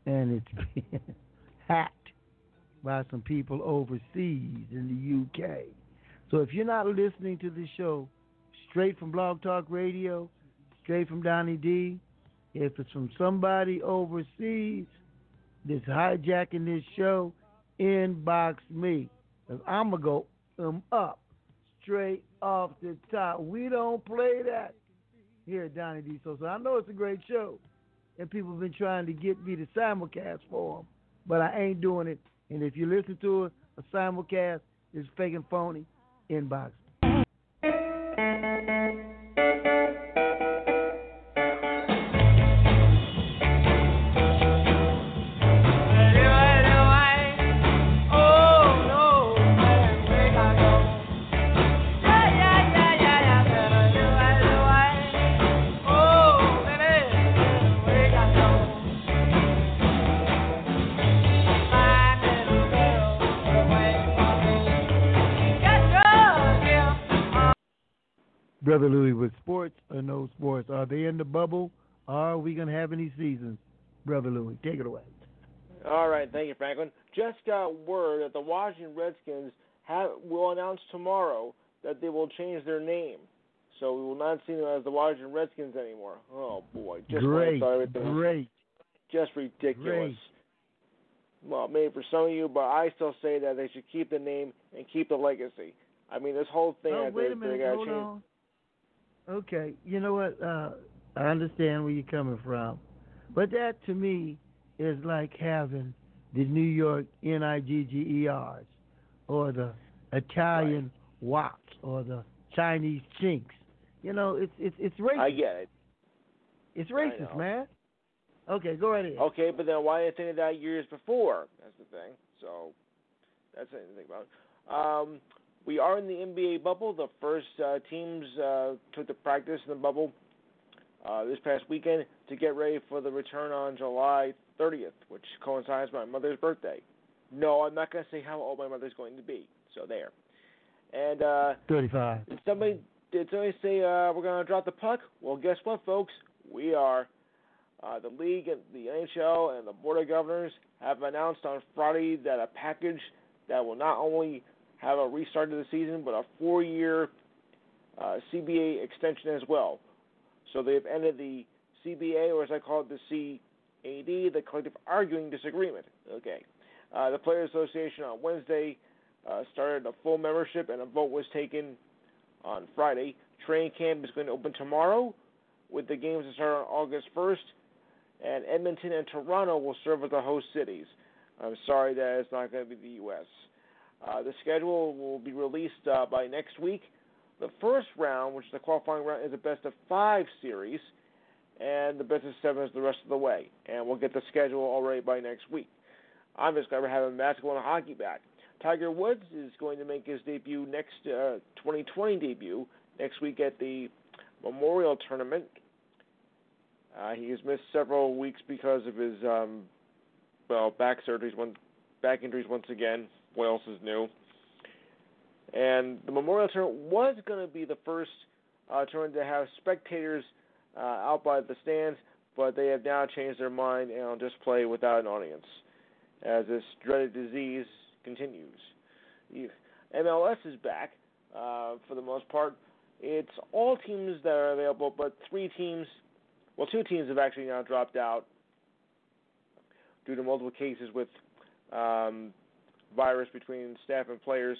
And it's been hacked by some people overseas in the UK. So if you're not listening to this show straight from Blog Talk Radio, straight from Donny D, if it's from somebody overseas that's hijacking this show, inbox me. Cause I'm going to go um, up straight off the top. We don't play that here at Donny D. So, so I know it's a great show, and people have been trying to get me to simulcast for them, but I ain't doing it. And if you listen to it, a simulcast is fake and phony. Inbox. Brother Louis, with sports or no sports, are they in the bubble? Are we going to have any seasons? Brother Louis, take it away. All right, thank you, Franklin. Just got word that the Washington Redskins have, will announce tomorrow that they will change their name. So we will not see them as the Washington Redskins anymore. Oh boy, just great, thought everything was great. just ridiculous. Great. Well, maybe for some of you, but I still say that they should keep the name and keep the legacy. I mean, this whole thing Oh, wait they, a minute, hold changed. on. Okay, you know what? Uh, I understand where you're coming from, but that to me is like having the New York N-I-G-G-E-R's or the Italian Wops or the Chinese Chinks. You know, it's it's it's racist. I get it. It's racist, man. Okay, go right ahead. Okay, but then why didn't they think of that years before? That's the thing. So that's something to think about. Um, we are in the NBA bubble. The first uh, teams uh, took the practice in the bubble uh, this past weekend to get ready for the return on July 30th, which coincides with my mother's birthday. No, I'm not going to say how old my mother's going to be. So there. And uh, 35. did somebody did somebody say uh, we're going to drop the puck? Well, guess what, folks? We are. Uh, the league and the NHL and the board of governors have announced on Friday that a package that will not only have a restart of the season but a four-year uh, CBA extension as well. So they've ended the CBA, or as I call it, the CAD, the collective arguing disagreement. Okay. Uh, the Players Association on Wednesday uh, started a full membership, and a vote was taken on Friday. Training camp is going to open tomorrow, with the games to start on August 1st, and Edmonton and Toronto will serve as the host cities. I'm sorry that it's not going to be the U.S. Uh, the schedule will be released uh, by next week. The first round, which is the qualifying round, is a best of five series, and the best of seven is the rest of the way. And we'll get the schedule already by next week. I'm just glad we're having basketball and hockey back. Tiger Woods is going to make his debut next uh, 2020 debut next week at the Memorial Tournament. Uh, he has missed several weeks because of his um, well back surgeries, one back injuries once again. What else is new? And the Memorial Tournament was going to be the first uh, tournament to have spectators uh, out by the stands, but they have now changed their mind and will just play without an audience as this dreaded disease continues. MLS is back uh, for the most part. It's all teams that are available, but three teams, well, two teams have actually now dropped out due to multiple cases with um, virus between staff and players.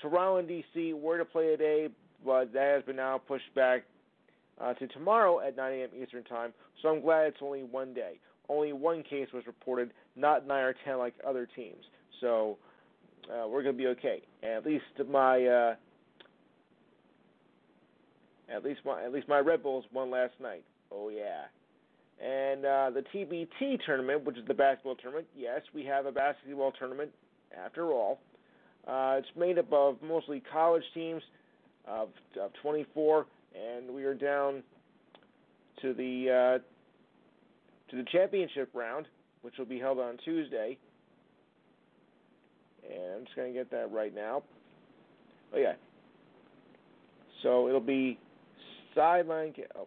Toronto and DC were to play today, but that has been now pushed back uh, to tomorrow at 9 a.m. Eastern Time. So I'm glad it's only one day. Only one case was reported, not nine or ten like other teams. So uh, we're gonna be okay. And at least my uh, at least my at least my Red Bulls won last night. Oh yeah. And uh, the TBT tournament, which is the basketball tournament, yes, we have a basketball tournament after all. Uh, it's made up of mostly college teams of, of 24, and we are down to the uh, to the championship round, which will be held on Tuesday. And I'm just going to get that right now. Oh yeah. So it'll be sideline. Oh,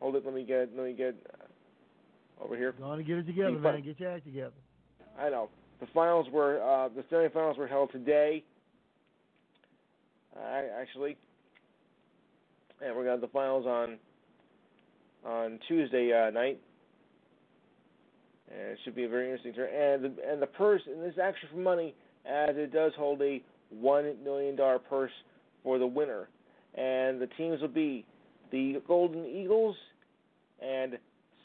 hold it. Let me get. Let me get uh, over here. Go on and get it together, man. Get your act together. I know. The finals were uh, the semifinals were held today. Uh, actually, and we're gonna the finals on on Tuesday uh, night. And it should be a very interesting turn. And the, and the purse, and this is actually for money, as it does hold a one million dollar purse for the winner. And the teams will be the Golden Eagles and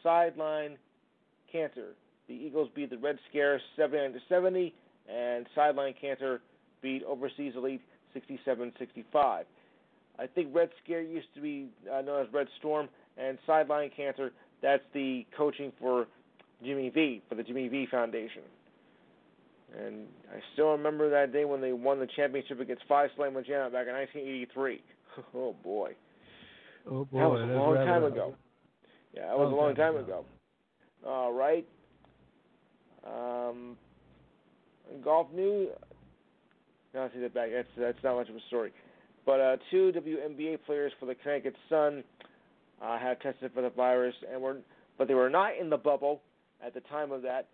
Sideline Cancer. The Eagles beat the Red Scare 79 to 70, and Sideline Cancer beat Overseas Elite 67-65. I think Red Scare used to be uh, known as Red Storm, and Sideline Cancer that's the coaching for Jimmy V for the Jimmy V Foundation. And I still remember that day when they won the championship against Phi Slama Jama back in 1983. oh boy, Oh boy, that was a long time ago. Yeah, that was a Long time ago. All right. Um, golf news. No, I take that back. That's that's not much of a story. But uh, two WNBA players for the Connecticut Sun uh, have tested for the virus, and were but they were not in the bubble at the time of that.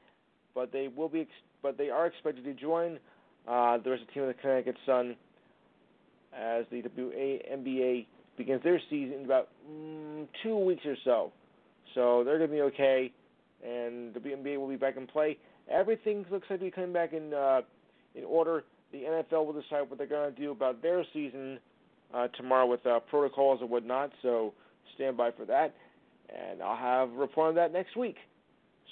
But they will be. Ex- but they are expected to join uh, the rest of the team of the Connecticut Sun as the WNBA begins their season in about mm, two weeks or so. So they're going to be okay, and the WNBA will be back in play. Everything looks like to be coming back in uh, in order. The NFL will decide what they're going to do about their season uh, tomorrow with uh, protocols and whatnot. So stand by for that, and I'll have a report on that next week.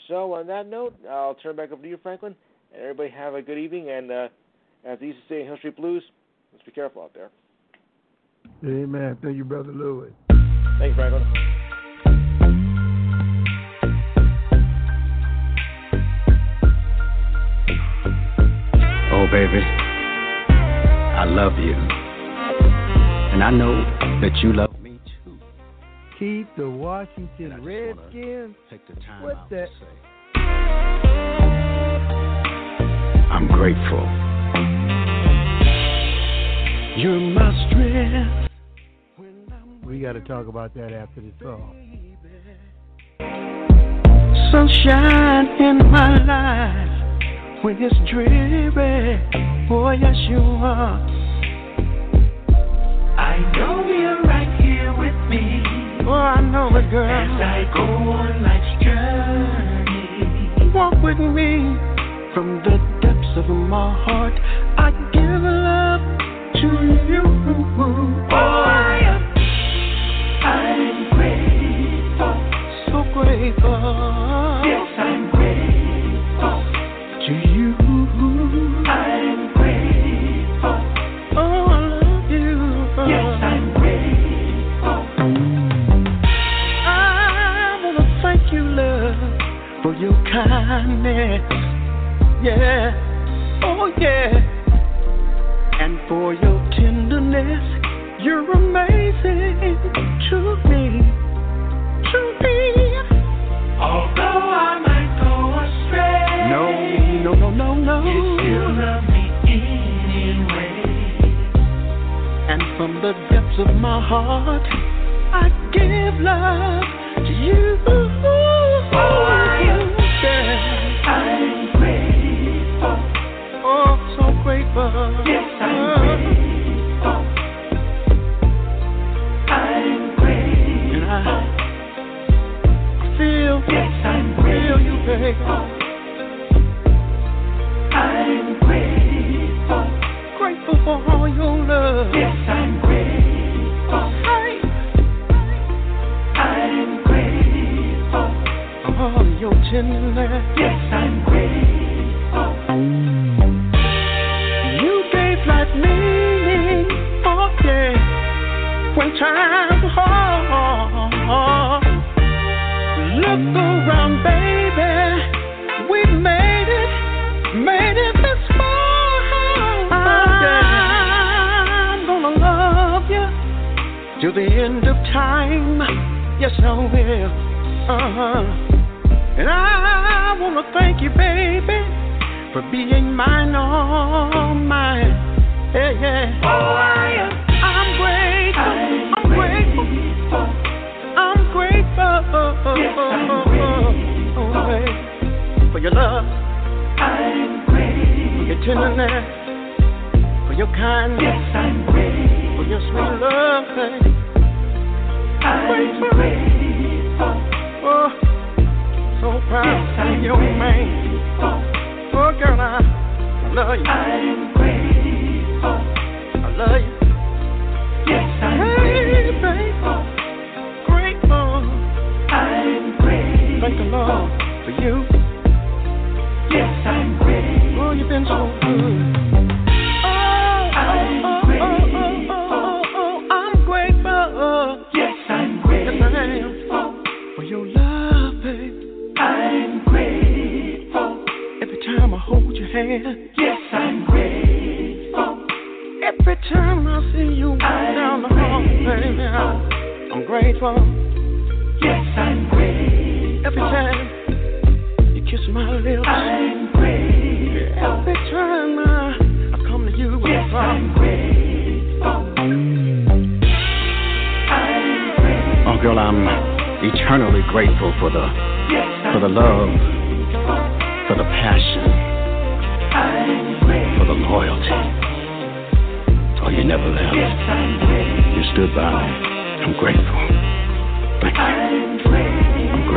So on that note, I'll turn back over to you, Franklin, and everybody have a good evening. And uh, as they used to say in Hill Street Blues, let's be careful out there. Amen. Thank you, brother Louis. Thanks, Franklin. Baby, I love you. And I know that you love me too. Keep the Washington Redskins. Take the time What's out that? to say. I'm grateful. You're my strength. We got to talk about that after the song. Sunshine in my life when it's dreary. Oh, yes, you are. I know you're right here with me. Oh, I know it, girl. As I go on life's journey. Walk with me from the depths of my heart. I give love to you. Oh, I am. I'm grateful. So grateful. Yes, I'm kindness. Yeah. Oh, yeah. And for your tenderness. You're amazing to me, to me. Although I might go astray, no, no, no, no, no. You still love me anyway. And from the depths of my heart, I give love to you. Oh, you. I'm grateful. Grateful for all your love. Yes, I'm grateful. I'm grateful. For all your tenderness. Yes, I'm grateful. You gave life meaning. Oh, yeah when hard. Look around, baby. Till the end of time. Yes, I will. Uh-huh. And I wanna thank you, baby, for being mine, all mine. Yeah, yeah. Oh, I am. I'm grateful. I'm grateful. I'm grateful. Yes, I'm grateful. For your love. I'm grateful. For your tenderness. For your kindness. Yes, I'm grateful. For your sweet love. For you. I love you. Yes, I'm grateful. I'm great. Thank you for you. Yes, I'm great. Oh, you've been so good. Grateful. Yes, I'm grateful. Every time you kiss my lips, I'm grateful. Every time I, I come to you with yes, I'm grateful. Oh, girl, I'm eternally grateful for the for the love, for the passion, for the loyalty. Oh, you never left. You stood by me. I'm grateful.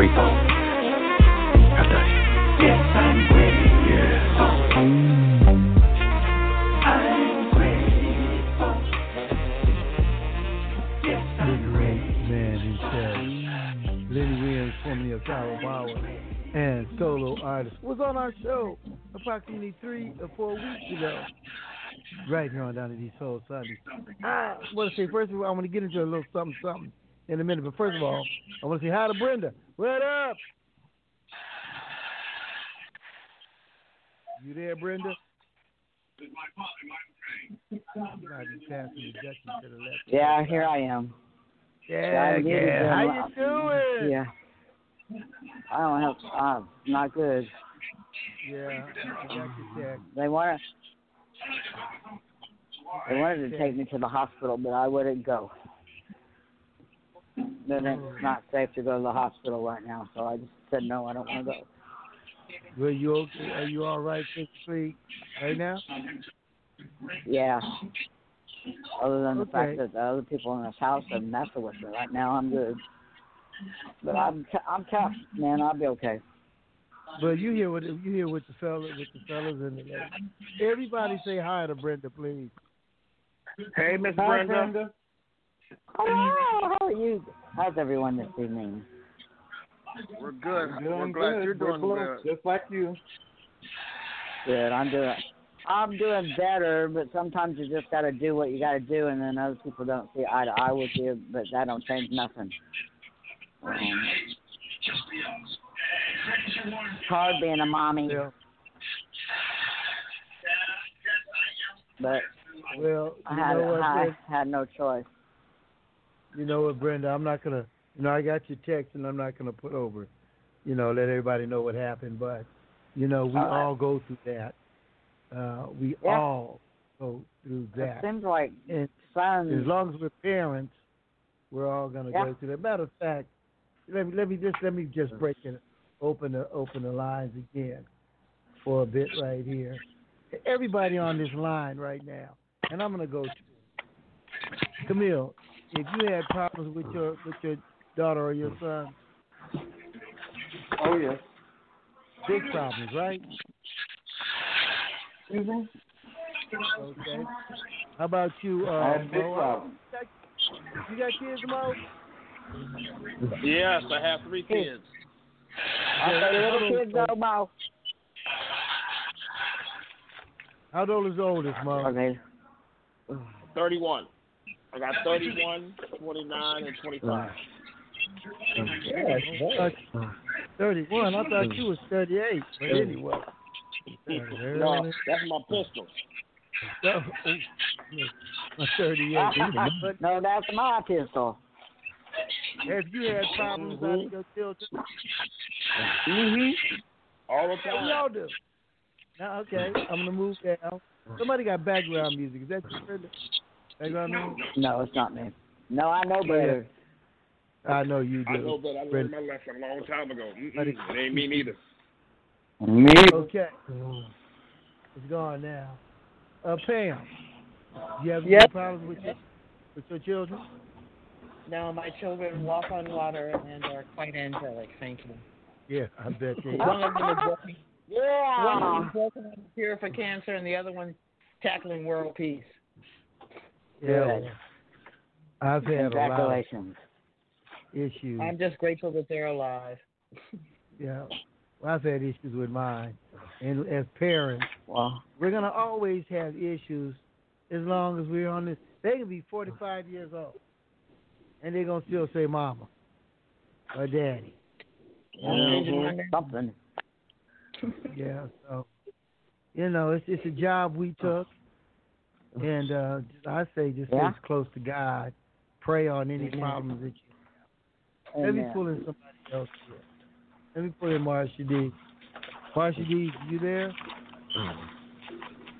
I'm grateful. I love you. Yes, I'm grateful. The great man himself, Lenny Williams, formerly of Power, and solo artist, was on our show approximately three or four weeks ago. Right here on Donny D's Soul Sunday. I want to say, first of all, I want to get into a little something, something in a minute. But first of all, I want to say hi to Brenda. What up? You there, Brenda? Somebody passing the Jackie to the left. Yeah, here I am. Yeah, yeah. do How you doing? Yeah. I don't have. I'm not good. Yeah, I got your text. They wanted. They wanted to take me to the hospital, but I wouldn't go. Then it's not safe to go to the hospital right now, so I just said no. I don't want to go. Were you okay? Are you all right physically right now? Yeah. Other than the Okay. fact that the other people in this house are messing with me right now, I'm good. But I'm t- I'm tough, man. I'll be okay. But you hear what you hear what the fellas with the fellas and the ladies. Everybody say hi to Brenda, please. Hey, Miss Brenda. Brenda. Hello. How are you? How's everyone this evening? We're good. We're doing We're glad good. you're We're doing good. just like you. Good. I'm doing. I'm doing better, but sometimes you just got to do what you got to do, and then other people don't see eye to eye with you, but that don't change nothing. Um, it's hard being a mommy, but Well, I had I had no choice. You know what, Brenda? I'm not gonna. You know, I got your text, and I'm not gonna put over. You know, let everybody know what happened, but you know, we All right. all go through that. Uh, we Yeah. all go through that. It seems like And sons. as long as we're parents, we're all gonna Yeah. go through that. Matter of fact, let me let me just let me just break it open the open the lines again for a bit right here. Everybody on this line right now, and I'm gonna go to Camille. If you had problems with your with your daughter or your son, Oh yes. big problems, right? Excuse me. Okay. How about you, uh, I had big Mo? problems. You got kids, Mo? Yes, I have three kids. I say little kids go, Mo. How old is the oldest, Mo? Okay. 31. I got 31, 29, and 25. Yeah, Thirty-one. I thought you was thirty-eight, but anyway. No, that's my pistol. No, I'm 38. no, that's my pistol. Have you had problems out of your children? Mm-hmm. All the What time. y'all do? Now, okay, I'm gonna move down. Somebody got background music. Is that you, Brenda? Background music? No, it's not me. No, I know better. I know you do. I know that I learned my lesson a long time ago. Mm-mm, it ain't me neither. Me. Okay. It's gone now. Uh, Pam, you have Yep. any problems with your with your children? No, my children walk on water and are quite angelic. Thank you. Yeah, I bet they. One of them is working. Yeah. One of them is working on the cure for cancer, and the other one tackling world peace. Yeah. I've had a lot Congratulations. issues. I'm just grateful that they're alive. Yeah. Well, I've had issues with mine. And as parents, Well, we're going to always have issues as long as we're on this. They can be 45 years old, and they're going to still say mama or daddy. You know? mhm, something. Yeah, so, you know, it's, it's a job we took. And uh, I say just Yeah. stay close to God. Pray on any Mhm. problems that you have. Let me pull in somebody else here. Let me pull in Marsha D. Marsha D, you there?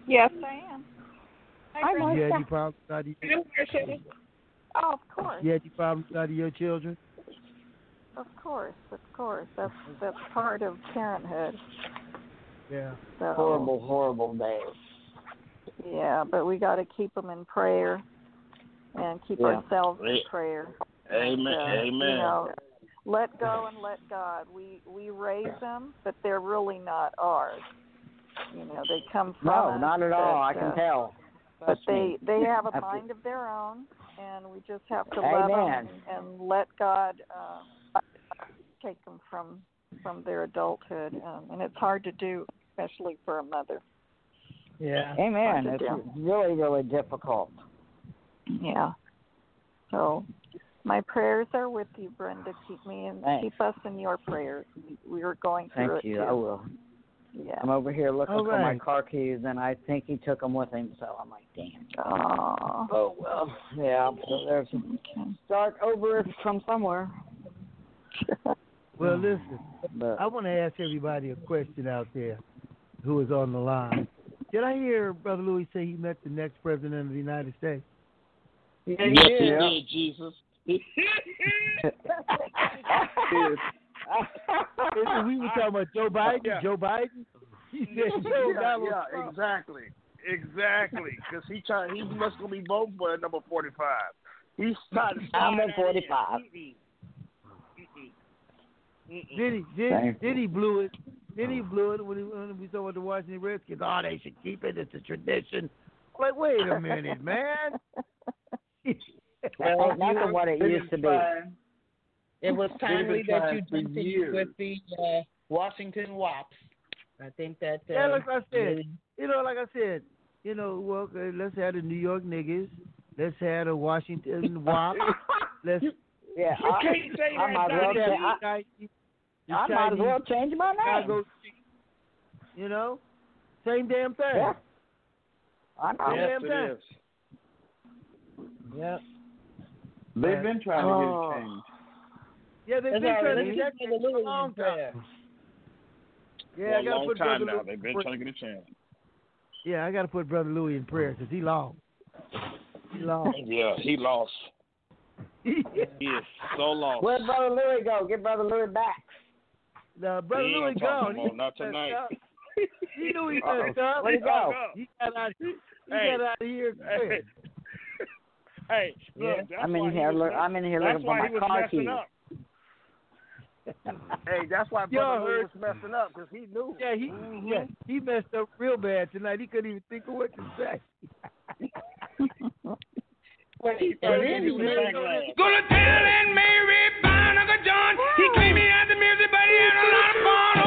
Yes, I am. Hi, You Brenda. had any problems out of your, Oh, of course, you had any problems out of your children? of course, of course. That's that's part of parenthood. Yeah. So Horrible, horrible day. Yeah, but we got to keep them in prayer and keep Yeah. ourselves in prayer. Amen. And, uh, Amen. You know, let go and let God. We we raise them, but they're really not ours. You know, they come from No, us, not at all. but, I can uh, tell. But Trust they me. they have a After- mind of their own, and we just have to love them and, and let God uh, take them from from their adulthood. Um, and it's hard to do, especially for a mother. Yeah. Amen. It's do. really, really difficult. Yeah. So my prayers are with you, Brenda. Keep me and Thanks. keep us in your prayers. We, we are going through Thank it you. too. I will. Yeah. I'm over here looking All for my car keys, and I think he took them with him. So I'm like, damn. Oh. Oh well. Yeah. So there's start over from somewhere. Well, listen, But I want to ask everybody a question out there who is on the line. Did I hear Brother Louis say he met the next president of the United States? Yeah, yes, he he did. did, Jesus. We were talking about Joe Biden. Yeah. Joe Biden. He said Joe yeah, yeah, Trump. exactly, exactly. Because he try, he must gonna be voting for number forty five. He's trying to. I'm slide at 45. Did he? Did, Thank did he blew it? Did he blew it when, he, when we saw with the Washington Redskins? Oh, they should keep it. It's a tradition. I'm like, wait a minute, man. Well, nothing what it used to be. trying- It was timely that you for jumped with the uh, Washington Wops. I think that. Uh, Yeah, like I said, really- you know, like I said, you know, well, okay, let's have the New York niggas. Let's have the Washington Wop. Let's. Yeah, You I, can't say I that, might as well. Donny. Say, I, the I might as well change my name. Chicago, you know, same damn thing. Yeah. I know. Same Yes, damn it thing. is. Yep. They've been trying to Oh. get it uh, changed. Yeah, they've That's been all right. trying Let to me get it the for a Louis long in time. Yeah, For I a gotta long put time Brother now. Louis. They've been trying to get a chance. Yeah, I gotta put Brother Louis in prayer because he lost. He lost. Yeah, he lost. He is so lost. Where'd Brother Louis go? Get Brother Louis back. Now, Brother He ain't Louis gonna gone. He not tonight. He knew he Uh-oh. messed up. Where'd he go? He got out. He Hey. got out of here quick. Hey, look, Yeah. I'm in here. Look, I'm in here That's looking for why my he was car keys. Hey, that's why Yo, Brother Louis heard- was messing up because he knew. Yeah, he Mhm. yeah he messed up real bad tonight. He couldn't even think of what to say. Wait, and he then was he back made- Gonna tell Aunt Mary about Uncle John. He claimed he had the music, but he had a lot of fun.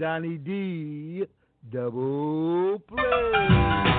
Donny D double play.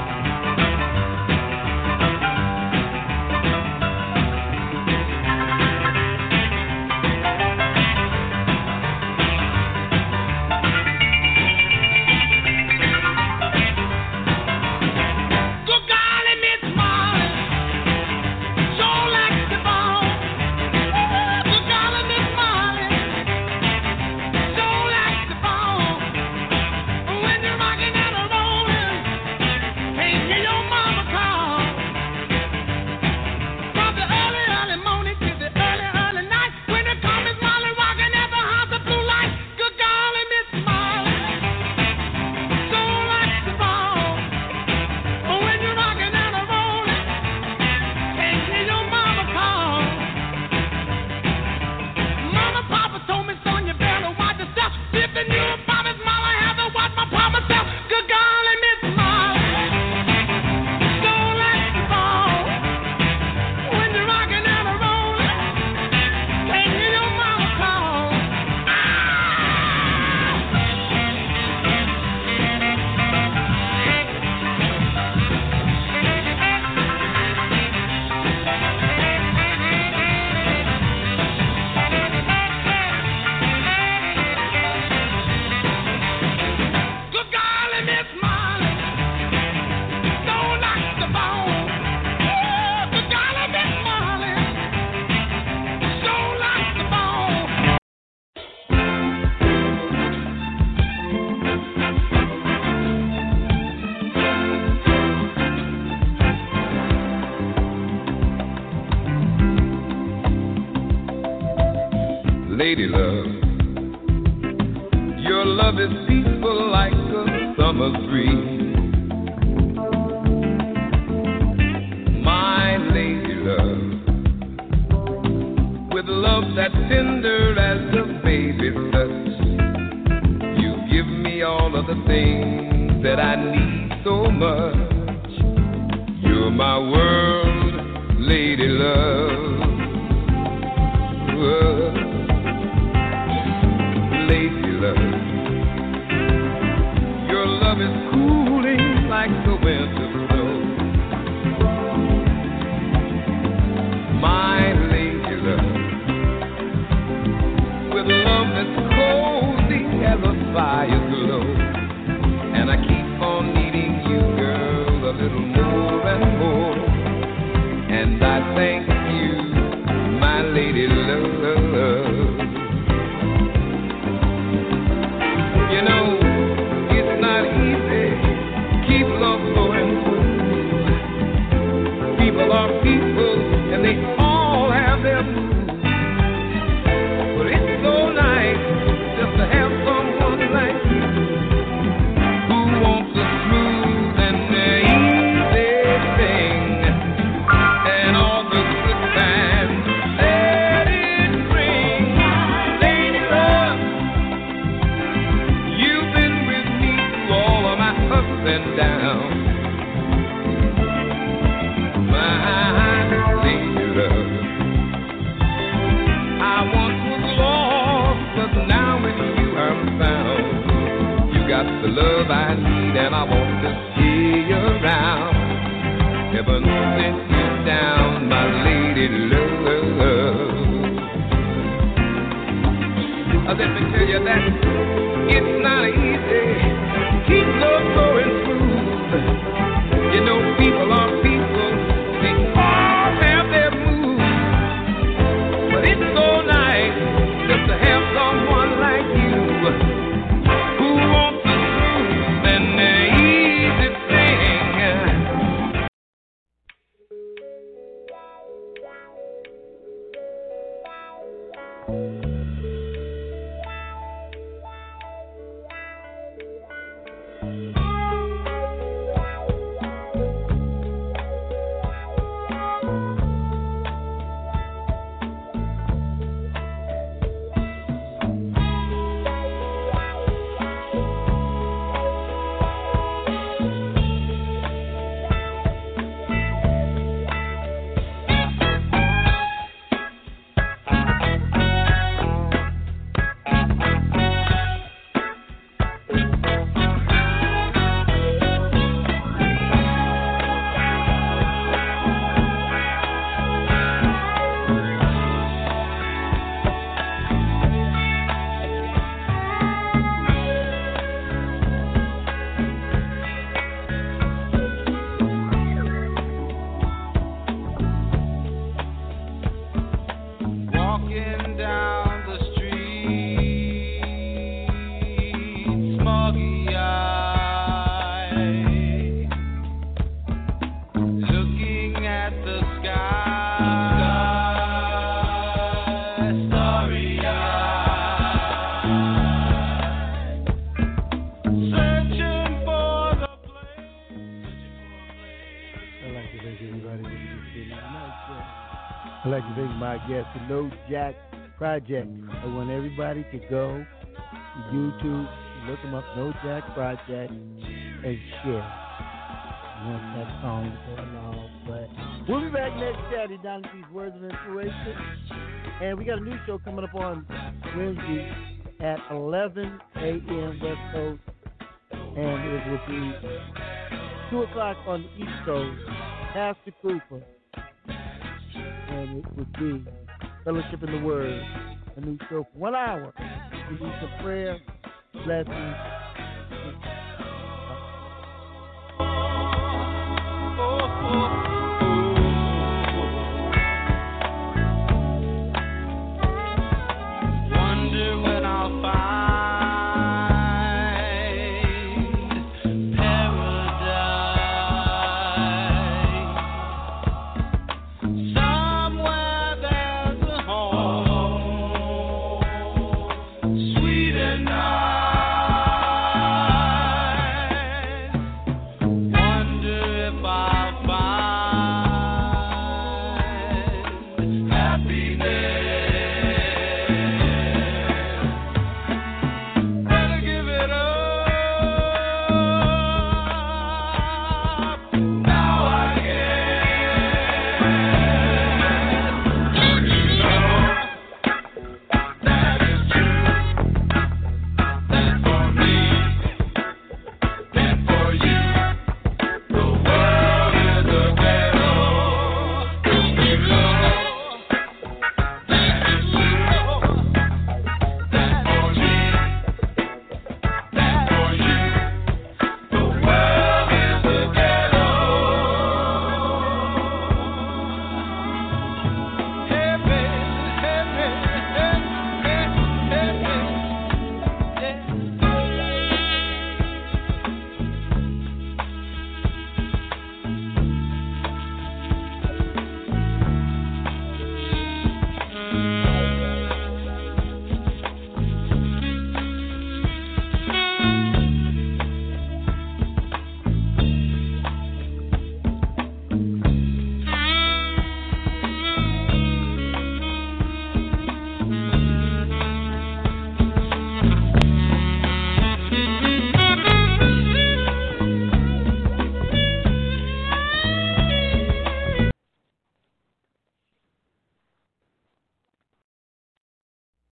Yes, the No Jack Project. I want everybody to go to YouTube, look them up, No Jack Project, and share. Once that song is along, but we'll be back next Saturday down to these words of inspiration, and we got a new show coming up on Wednesday at 11 a.m. West Coast, and it will be 2 o'clock on the East Coast. Pastor Cooper, and it will be Fellowship in the Word. A new show for one hour. We need some prayer, blessings.